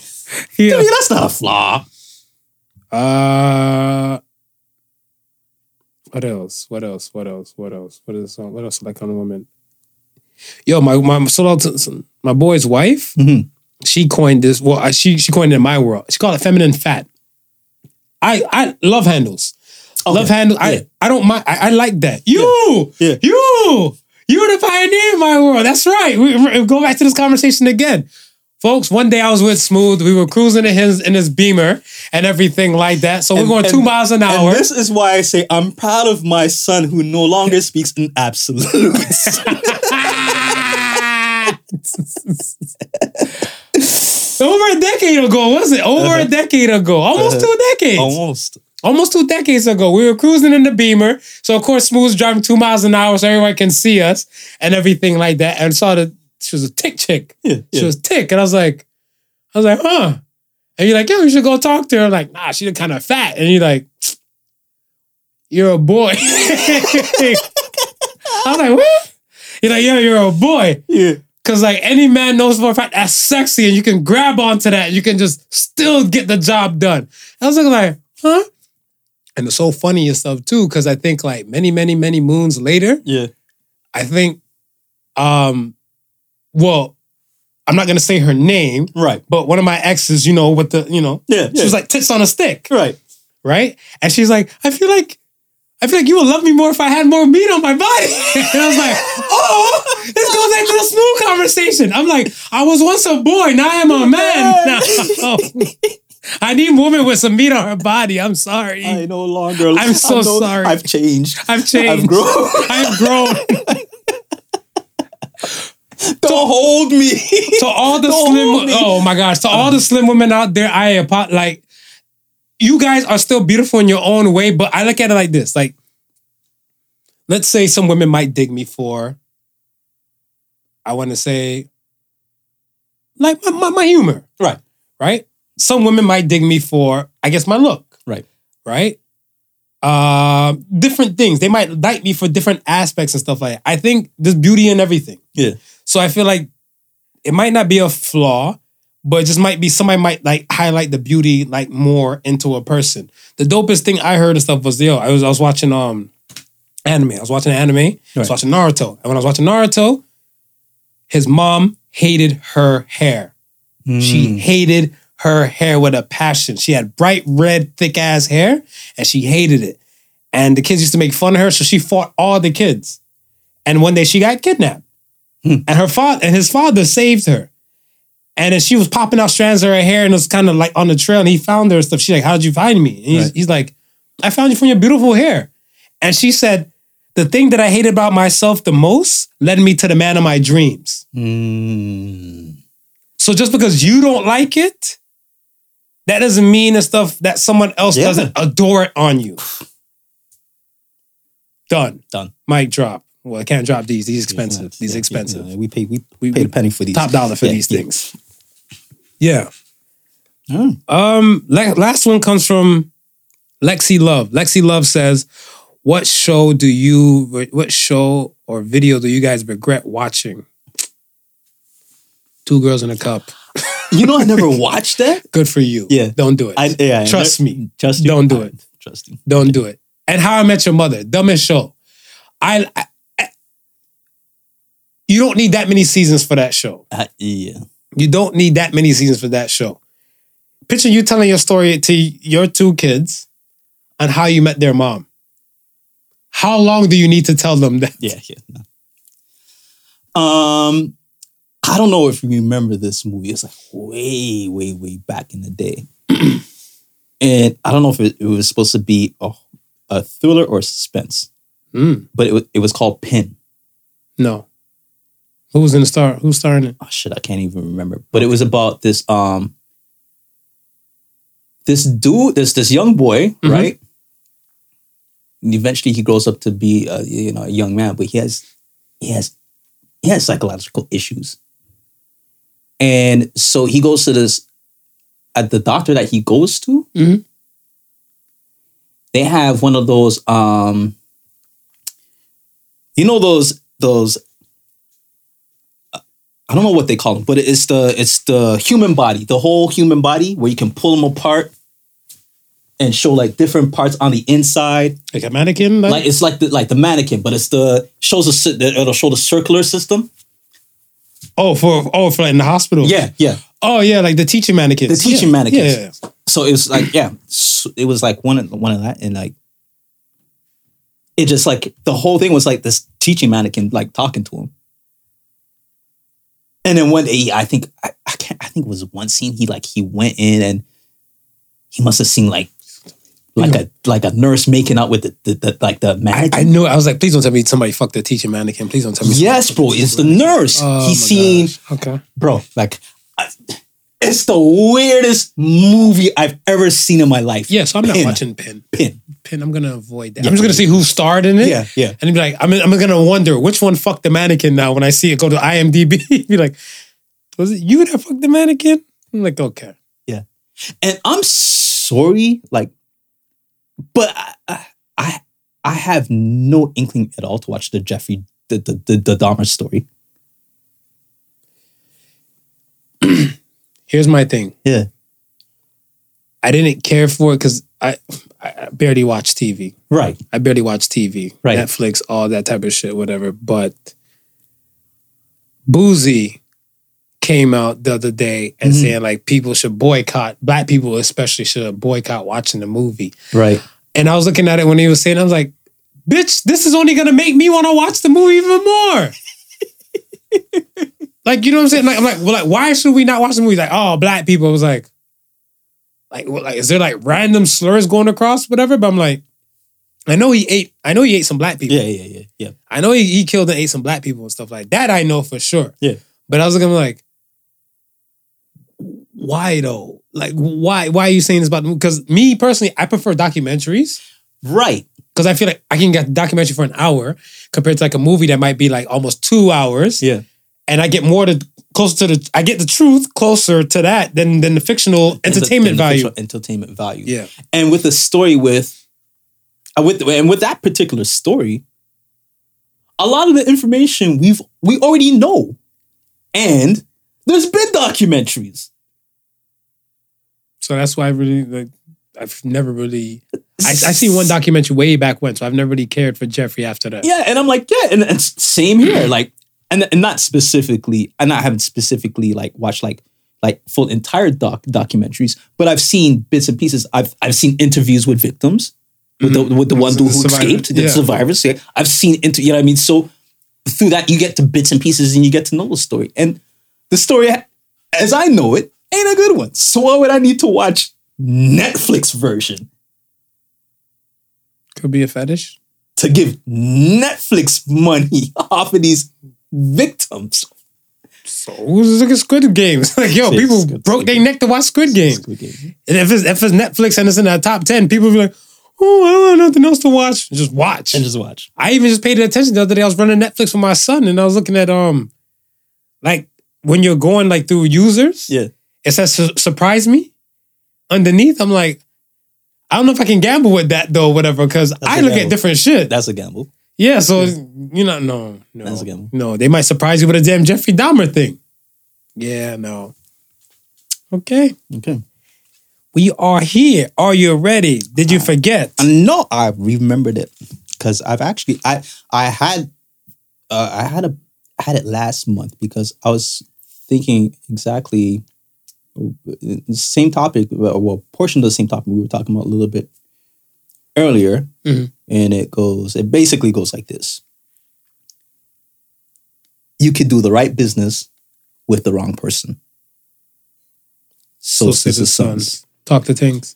yeah. mean, that's not a flaw. Uh, what else? What else? What else? What else? What is what else like on a woman? Yo, my my so my boy's wife, Mhm. she coined this. Well, she she coined it in my world. She called it feminine fat. I I love handles. Okay. Love handles. Yeah. I I don't mind. I, I like that. You Yeah. you you're the pioneer in my world. That's right. We, we go back to this conversation again. Folks, one day I was with Smooth. We were cruising in his in his beamer and everything like that. So we're And- going two miles an And hour. this is why I say I'm proud of my son who no longer speaks in absolutes. Over a decade ago, was it? Over a uh-huh. decade ago. Almost uh-huh. two decades. Almost. Almost two decades ago. We were cruising in the Beamer. So of course Smooth's driving two miles an hour so everyone can see us and everything like that. And saw that she was a tick chick. Yeah, She yeah. was tick. And I was like, I was like, huh. And you're like, yo, you should go talk to her. I'm like, nah, she's kind of fat. And you're like, you're a boy. I was like, what? You're like, yo, you're a boy. Yeah. Cause like any man knows for a fact that's sexy and you can grab onto that and you can just still get the job done. I was looking like, huh? And it's so funny and stuff too, because I think like many, many, many moons later, Yeah. I think, um, well, I'm not gonna say her name, Right. but one of my exes, you know, with the, you know, Yeah. she was like tits on a stick, right. right? And she's like, I feel like, I feel like you would love me more if I had more meat on my body. and I was like, oh, this goes back to the smooth conversation. I'm like, I was once a boy, now I'm a man. Now. I need woman with some meat on her body. I'm sorry. I no longer. I'm so I know- sorry. I've changed. I've changed. I've grown. I've grown. Don't hold me. to all the Don't slim oh my gosh to all the slim women out there i apo- like you guys are still beautiful in your own way but i look at it like this like let's say some women might dig me for i want to say like my, my, my humor Right. right some women might dig me for i guess my look Right. right uh, different things they might like me for different aspects and stuff like that i think there's beauty in everything Yeah. so I feel like it might not be a flaw, but it just might be somebody might like highlight the beauty like more into a person. The dopest thing I heard and stuff was yo, I was I was watching um anime. I was watching anime. I was watching Naruto. And when I was watching Naruto, his mom hated her hair. Mm. She hated her hair with a passion. She had bright red, thick ass hair, and she hated it. And the kids used to make fun of her, so she fought all the kids. And one day she got kidnapped. And her father and his father saved her. And then she was popping out strands of her hair and it was kind of like on the trail. And he found her and stuff. She's like, How'd you find me? And he's, Right. he's like, I found you from your beautiful hair. And she said, The thing that I hated about myself the most led me to the man of my dreams. Mm. So just because you don't like it, that doesn't mean the stuff that someone else Yeah. doesn't adore it on you. Done. Done. Mic drop. Well, I can't drop these. These expensive. Yeah, these yeah, expensive. yeah, we pay. We, We- paid a penny for these. Top dollar for Yeah, these yeah. things. Yeah. Mm. Um. la- last one comes from Lexi Love. Lexi Love says, "What show do you? What show or video do you guys regret watching?" Two girls in a cup. You know, I never watched that. Good for you. Yeah. Don't do it. I, yeah, I Trust never- me. Trust you. Don't do I- it. Trust you. Don't do it. And How I Met Your Mother, dumbest show. I, I- I- you don't need that many seasons for that show. Uh, yeah. You don't need that many seasons for that show. Picture you telling your story to your two kids on how you met their mom. How long do you need to tell them that? Yeah, yeah. no. Um, I don't know if you remember this movie. It's like way, way, way back in the day. and I don't know if it, it was supposed to be a, a thriller or suspense, Mm, but it, it was called Pin. no. Who was in the star? Who's starring it? Oh shit, I can't even remember. But it was about this um this dude, this this young boy, Mhm. right? And eventually he grows up to be a you know a young man, but he has he has he has psychological issues. And so he goes to this at the doctor that he goes to, Mhm. they have one of those um you know those those I don't know what they call them, but it's the it's the human body, the whole human body, where you can pull them apart and show like different parts on the inside. Like a mannequin? Like, Like it's like the like the mannequin, but it's the shows a it'll show the circular system. Oh, for oh, for like in the hospital. Yeah, yeah. Oh, yeah, like the teaching mannequins. The teaching Yeah, mannequins. Yeah, yeah. So it was like yeah, so it was like one of one of that, and like it just like the whole thing was like this teaching mannequin like talking to him. And then one day, I think I, I can't. I think it was one scene. He like he went in and he must have seen like like hmm. a like a nurse making out with the, the, the like the I, mannequin. I knew. I was like, please don't tell me somebody fucked the teaching mannequin. Please don't tell me. yes, bro, it's the nurse. Oh, He's seen gosh. Okay. bro, like I- it's the weirdest movie I've ever seen in my life. Yeah, so I'm not watching Pin. Pin. Pin, I'm gonna avoid that. Yeah. I'm just gonna see who starred in it. Yeah, yeah. And be like, I'm, I'm gonna wonder which one fucked the mannequin now when I see it go to IMDb. be like, was it you that fucked the mannequin? I'm like, okay. Yeah. And I'm sorry, like, but I, I I have no inkling at all to watch the Jeffrey the the the, the Dahmer story. Here's my thing. Yeah. I didn't care for it because I, I barely watch TV. Right. I barely watch TV. Right. Netflix, all that type of shit, whatever. But Boozy came out the other day and Mhm. saying like people should boycott, black people especially should boycott watching the movie. Right. And I was looking at it when he was saying, I was like, bitch, this is only gonna make me want to watch the movie even more. like, you know what I'm saying? Like, I'm like, well, like, why should we not watch the movie? Like, oh, black people. I was like, like, what, like, is there like random slurs going across, whatever? But I'm like, I know he ate, I know he ate some black people. Yeah, yeah, yeah, yeah. I know he, he killed and ate some black people and stuff like that. I know for sure. Yeah. But I was looking like, why though? Like, why? Why are you saying this about? Because me personally, I prefer documentaries Right. because I feel like I can get a documentary for an hour compared to like a movie that might be like almost two hours, Yeah. and I get more to closer to the. I get the truth closer to that than than the fictional entertainment the value. fictional Entertainment value. Yeah. And with the story with, uh, with and with that particular story, a lot of the information we've we already know, and there's been documentaries. So that's why I really like. I've never really. I, I seen one documentary way back when, so I've never really cared for Jeffrey after that. Yeah, and I'm like, yeah, and, and same here. Like, and, and not specifically, and I haven't specifically like watched like like full entire doc documentaries, but I've seen bits and pieces. I've I've seen interviews with victims, with the mm-hmm. with the one The who escaped, the yeah. survivors. Yeah, I've seen inter, you know what I mean. So through that, you get to bits and pieces, and you get to know the story. And the story, as I know it, ain't a good one. So why would I need to watch Netflix version Could be a fetish. to give Netflix money off of these victims? So who's looking Squid Games? like, yo, people broke their neck to watch Squid Games. Squid. And if it's if it's Netflix and it's in that top ten, people be like, "Oh, I don't have nothing else to watch." Just watch. And just watch. I even just paid attention the other day. I was running Netflix for my son, and I was looking at um, like when you're going like through users, Yeah. It says su- surprise me. Underneath, I'm like, I don't know if I can gamble with that though, whatever, because I look at different shit. That's a gamble. yeah, so you know, no, no, That's a gamble. no, they might surprise you with a damn Jeffrey Dahmer thing. Yeah, no. Okay. Okay. We are here. Are you ready? Did you forget? No, I remembered it because I've actually I I had uh, I had a I had it last month because I was thinking exactly same topic, well, portion of the same topic we were talking about a little bit earlier, Mhm. and it goes. It basically goes like this: You could do the right business with the wrong person. So, says says the sons Talk to things.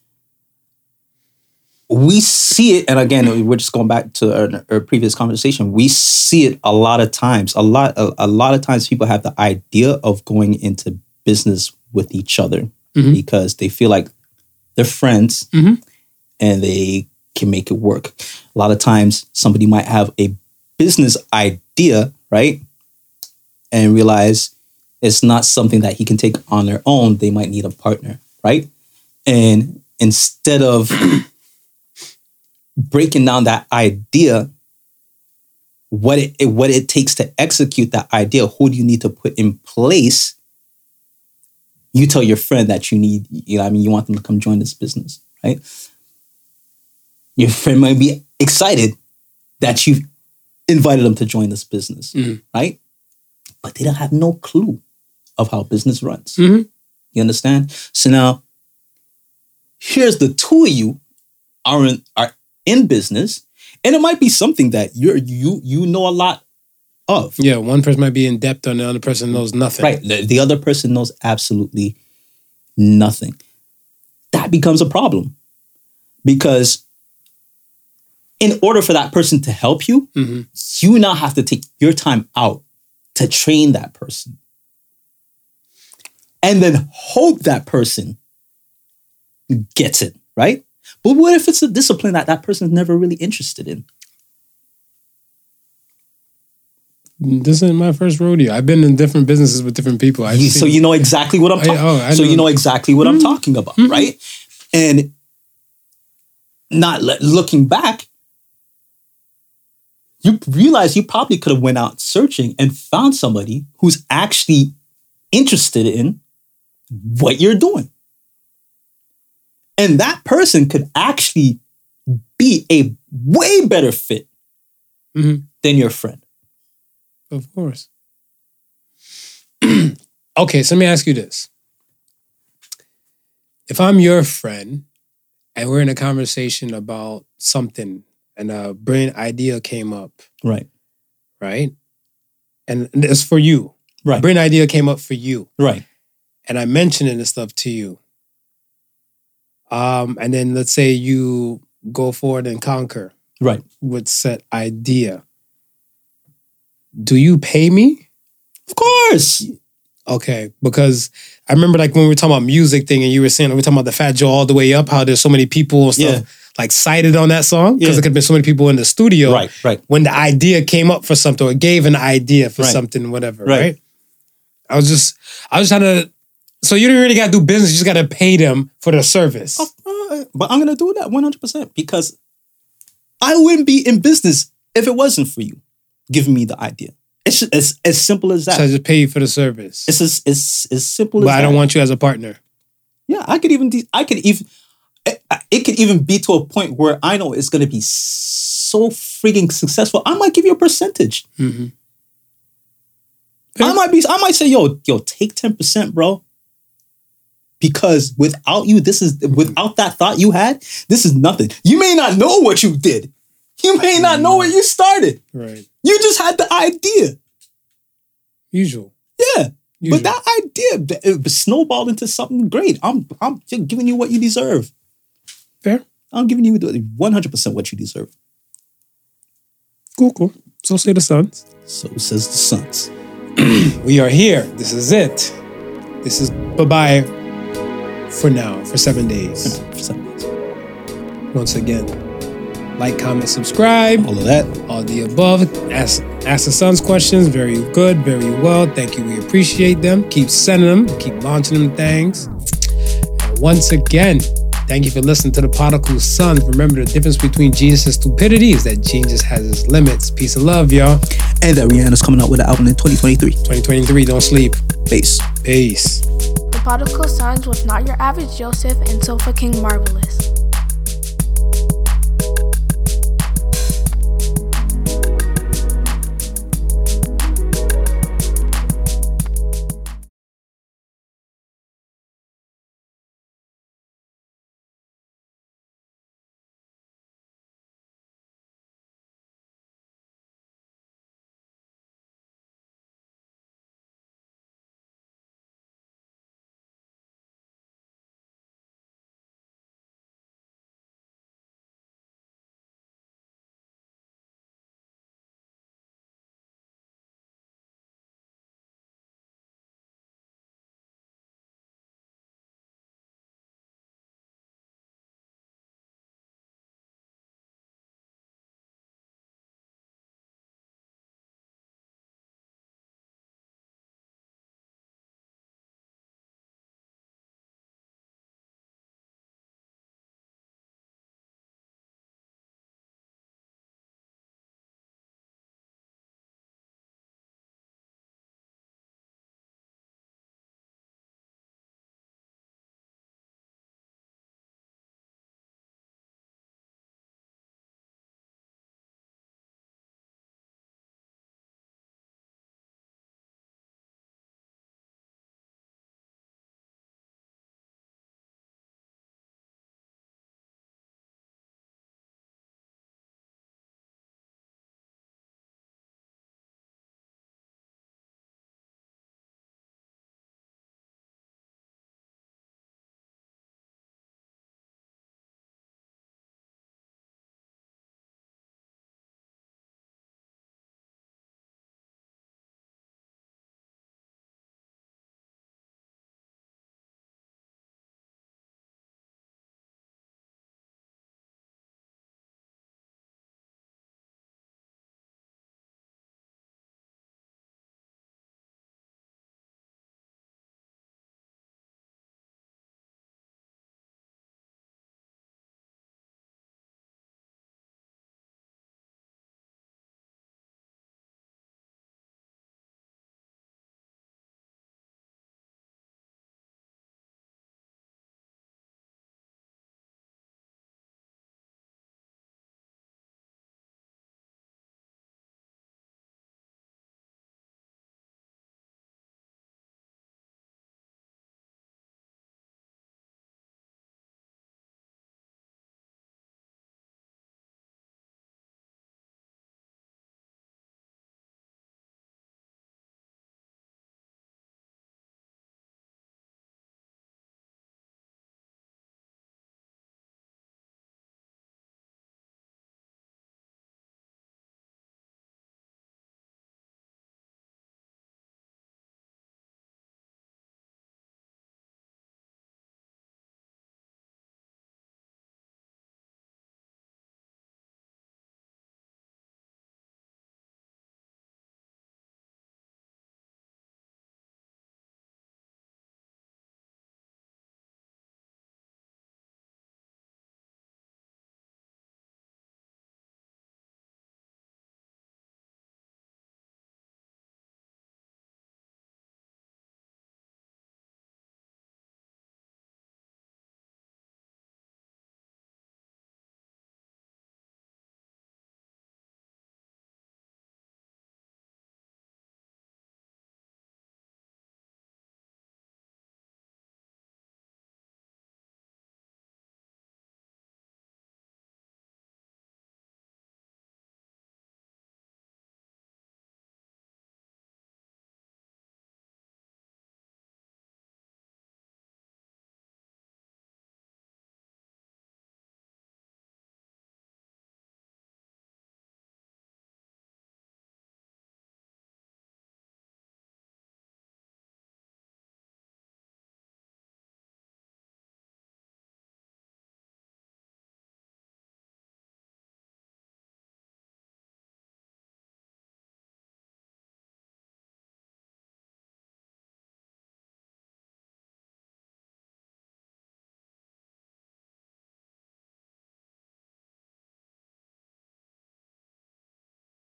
we see it, and again, we're just going back to our, our previous conversation. We see it a lot of times. A lot, a, a lot of times, people have the idea of going into business with each other Mhm. because they feel like they're friends Mhm. and they can make it work. A lot of times, somebody might have a business idea, right, and realize it's not something that he can take on their own. They might need a partner, right? And instead of breaking down that idea, what it- what it takes to execute that idea, who do you need to put in place? You tell your friend that you need, you know, I mean, you want them to come join this business, right? Your friend might be excited that you've invited them to join this business, Mhm. right? But they don't have no clue of how business runs. Mhm. You understand? So now, here's the two of you are in, are in business, and it might be something that you're you you know a lot of. Yeah, one person might be in depth and the other person knows nothing. Right. The, the other person knows absolutely nothing. That becomes a problem because in order for that person to help you, Mhm. you now have to take your time out to train that person. And then hope that person gets it, right? But what if it's a discipline that that person's never really interested in? This isn't my first rodeo. I've been in different businesses with different people. I've so seen- you know exactly what I'm talking. oh, so you know. exactly what I'm talking about, right? And not looking back, you realize you probably could have went out searching and found somebody who's actually interested in what you're doing. And that person could actually be a way better fit Mhm. than your friend. Of course. okay, so let me ask you this. If I'm your friend and we're in a conversation about something and a brilliant idea came up, Right. right? And it's for you. A Right. brilliant idea came up for you. Right. and I mention it this stuff to you. Um, and then let's say you go forward and conquer Right. with set idea. Do you pay me? Of course. Okay, because I remember like when we were talking about music thing and you were saying we were talking about the Fat Joe all the way up, how there's so many people and stuff Yeah. like cited on that song because Yeah. there could have been so many people in the studio. Right. Right. When the idea came up for something or gave an idea for Right. something, whatever. Right. Right. I was just I was trying to. So you don't really got to do business. You just got to pay them for the service. Uh, but I'm gonna do that 100% because I wouldn't be in business if it wasn't for you giving me the idea. It's it's as simple as that. So I just pay you for the service. it's as it's as simple as but I don't that. want you as a partner. Yeah, I could even de- I could even it, it could even be to a point where I know it's gonna be so freaking successful. I might give you a percentage. Mm-hmm. I might be I might say, yo, yo, take 10%, bro. Because without you, this is without that thought you had, this is nothing. You may not know what you did. You may not know where you started. Right. You just had the idea. Usual. Yeah. Usual. But that idea it uh, snowballed into something great. I'm I'm giving you what you deserve. Fair. I'm giving you the 100% what you deserve. Cool, cool. So say the Suns. So says the Suns. We are here. This is it. This is bye bye for now, for seven days. For some reason. Once again, like, comment, subscribe. All of that. All the above. Ask, ask the sons questions. Very good, very well. Thank you. We appreciate them. Keep sending them. Keep launching them things. And once again, thank you for listening to the Prodigal Sons. Remember the difference between genius and stupidity is that genius has its limits. Peace and love, y'all. And that Rihanna's coming out with an album in 2023. 2023, don't sleep. Peace. Peace. The Prodigal Sons was not your average Joseph and Sofa King Marvelous.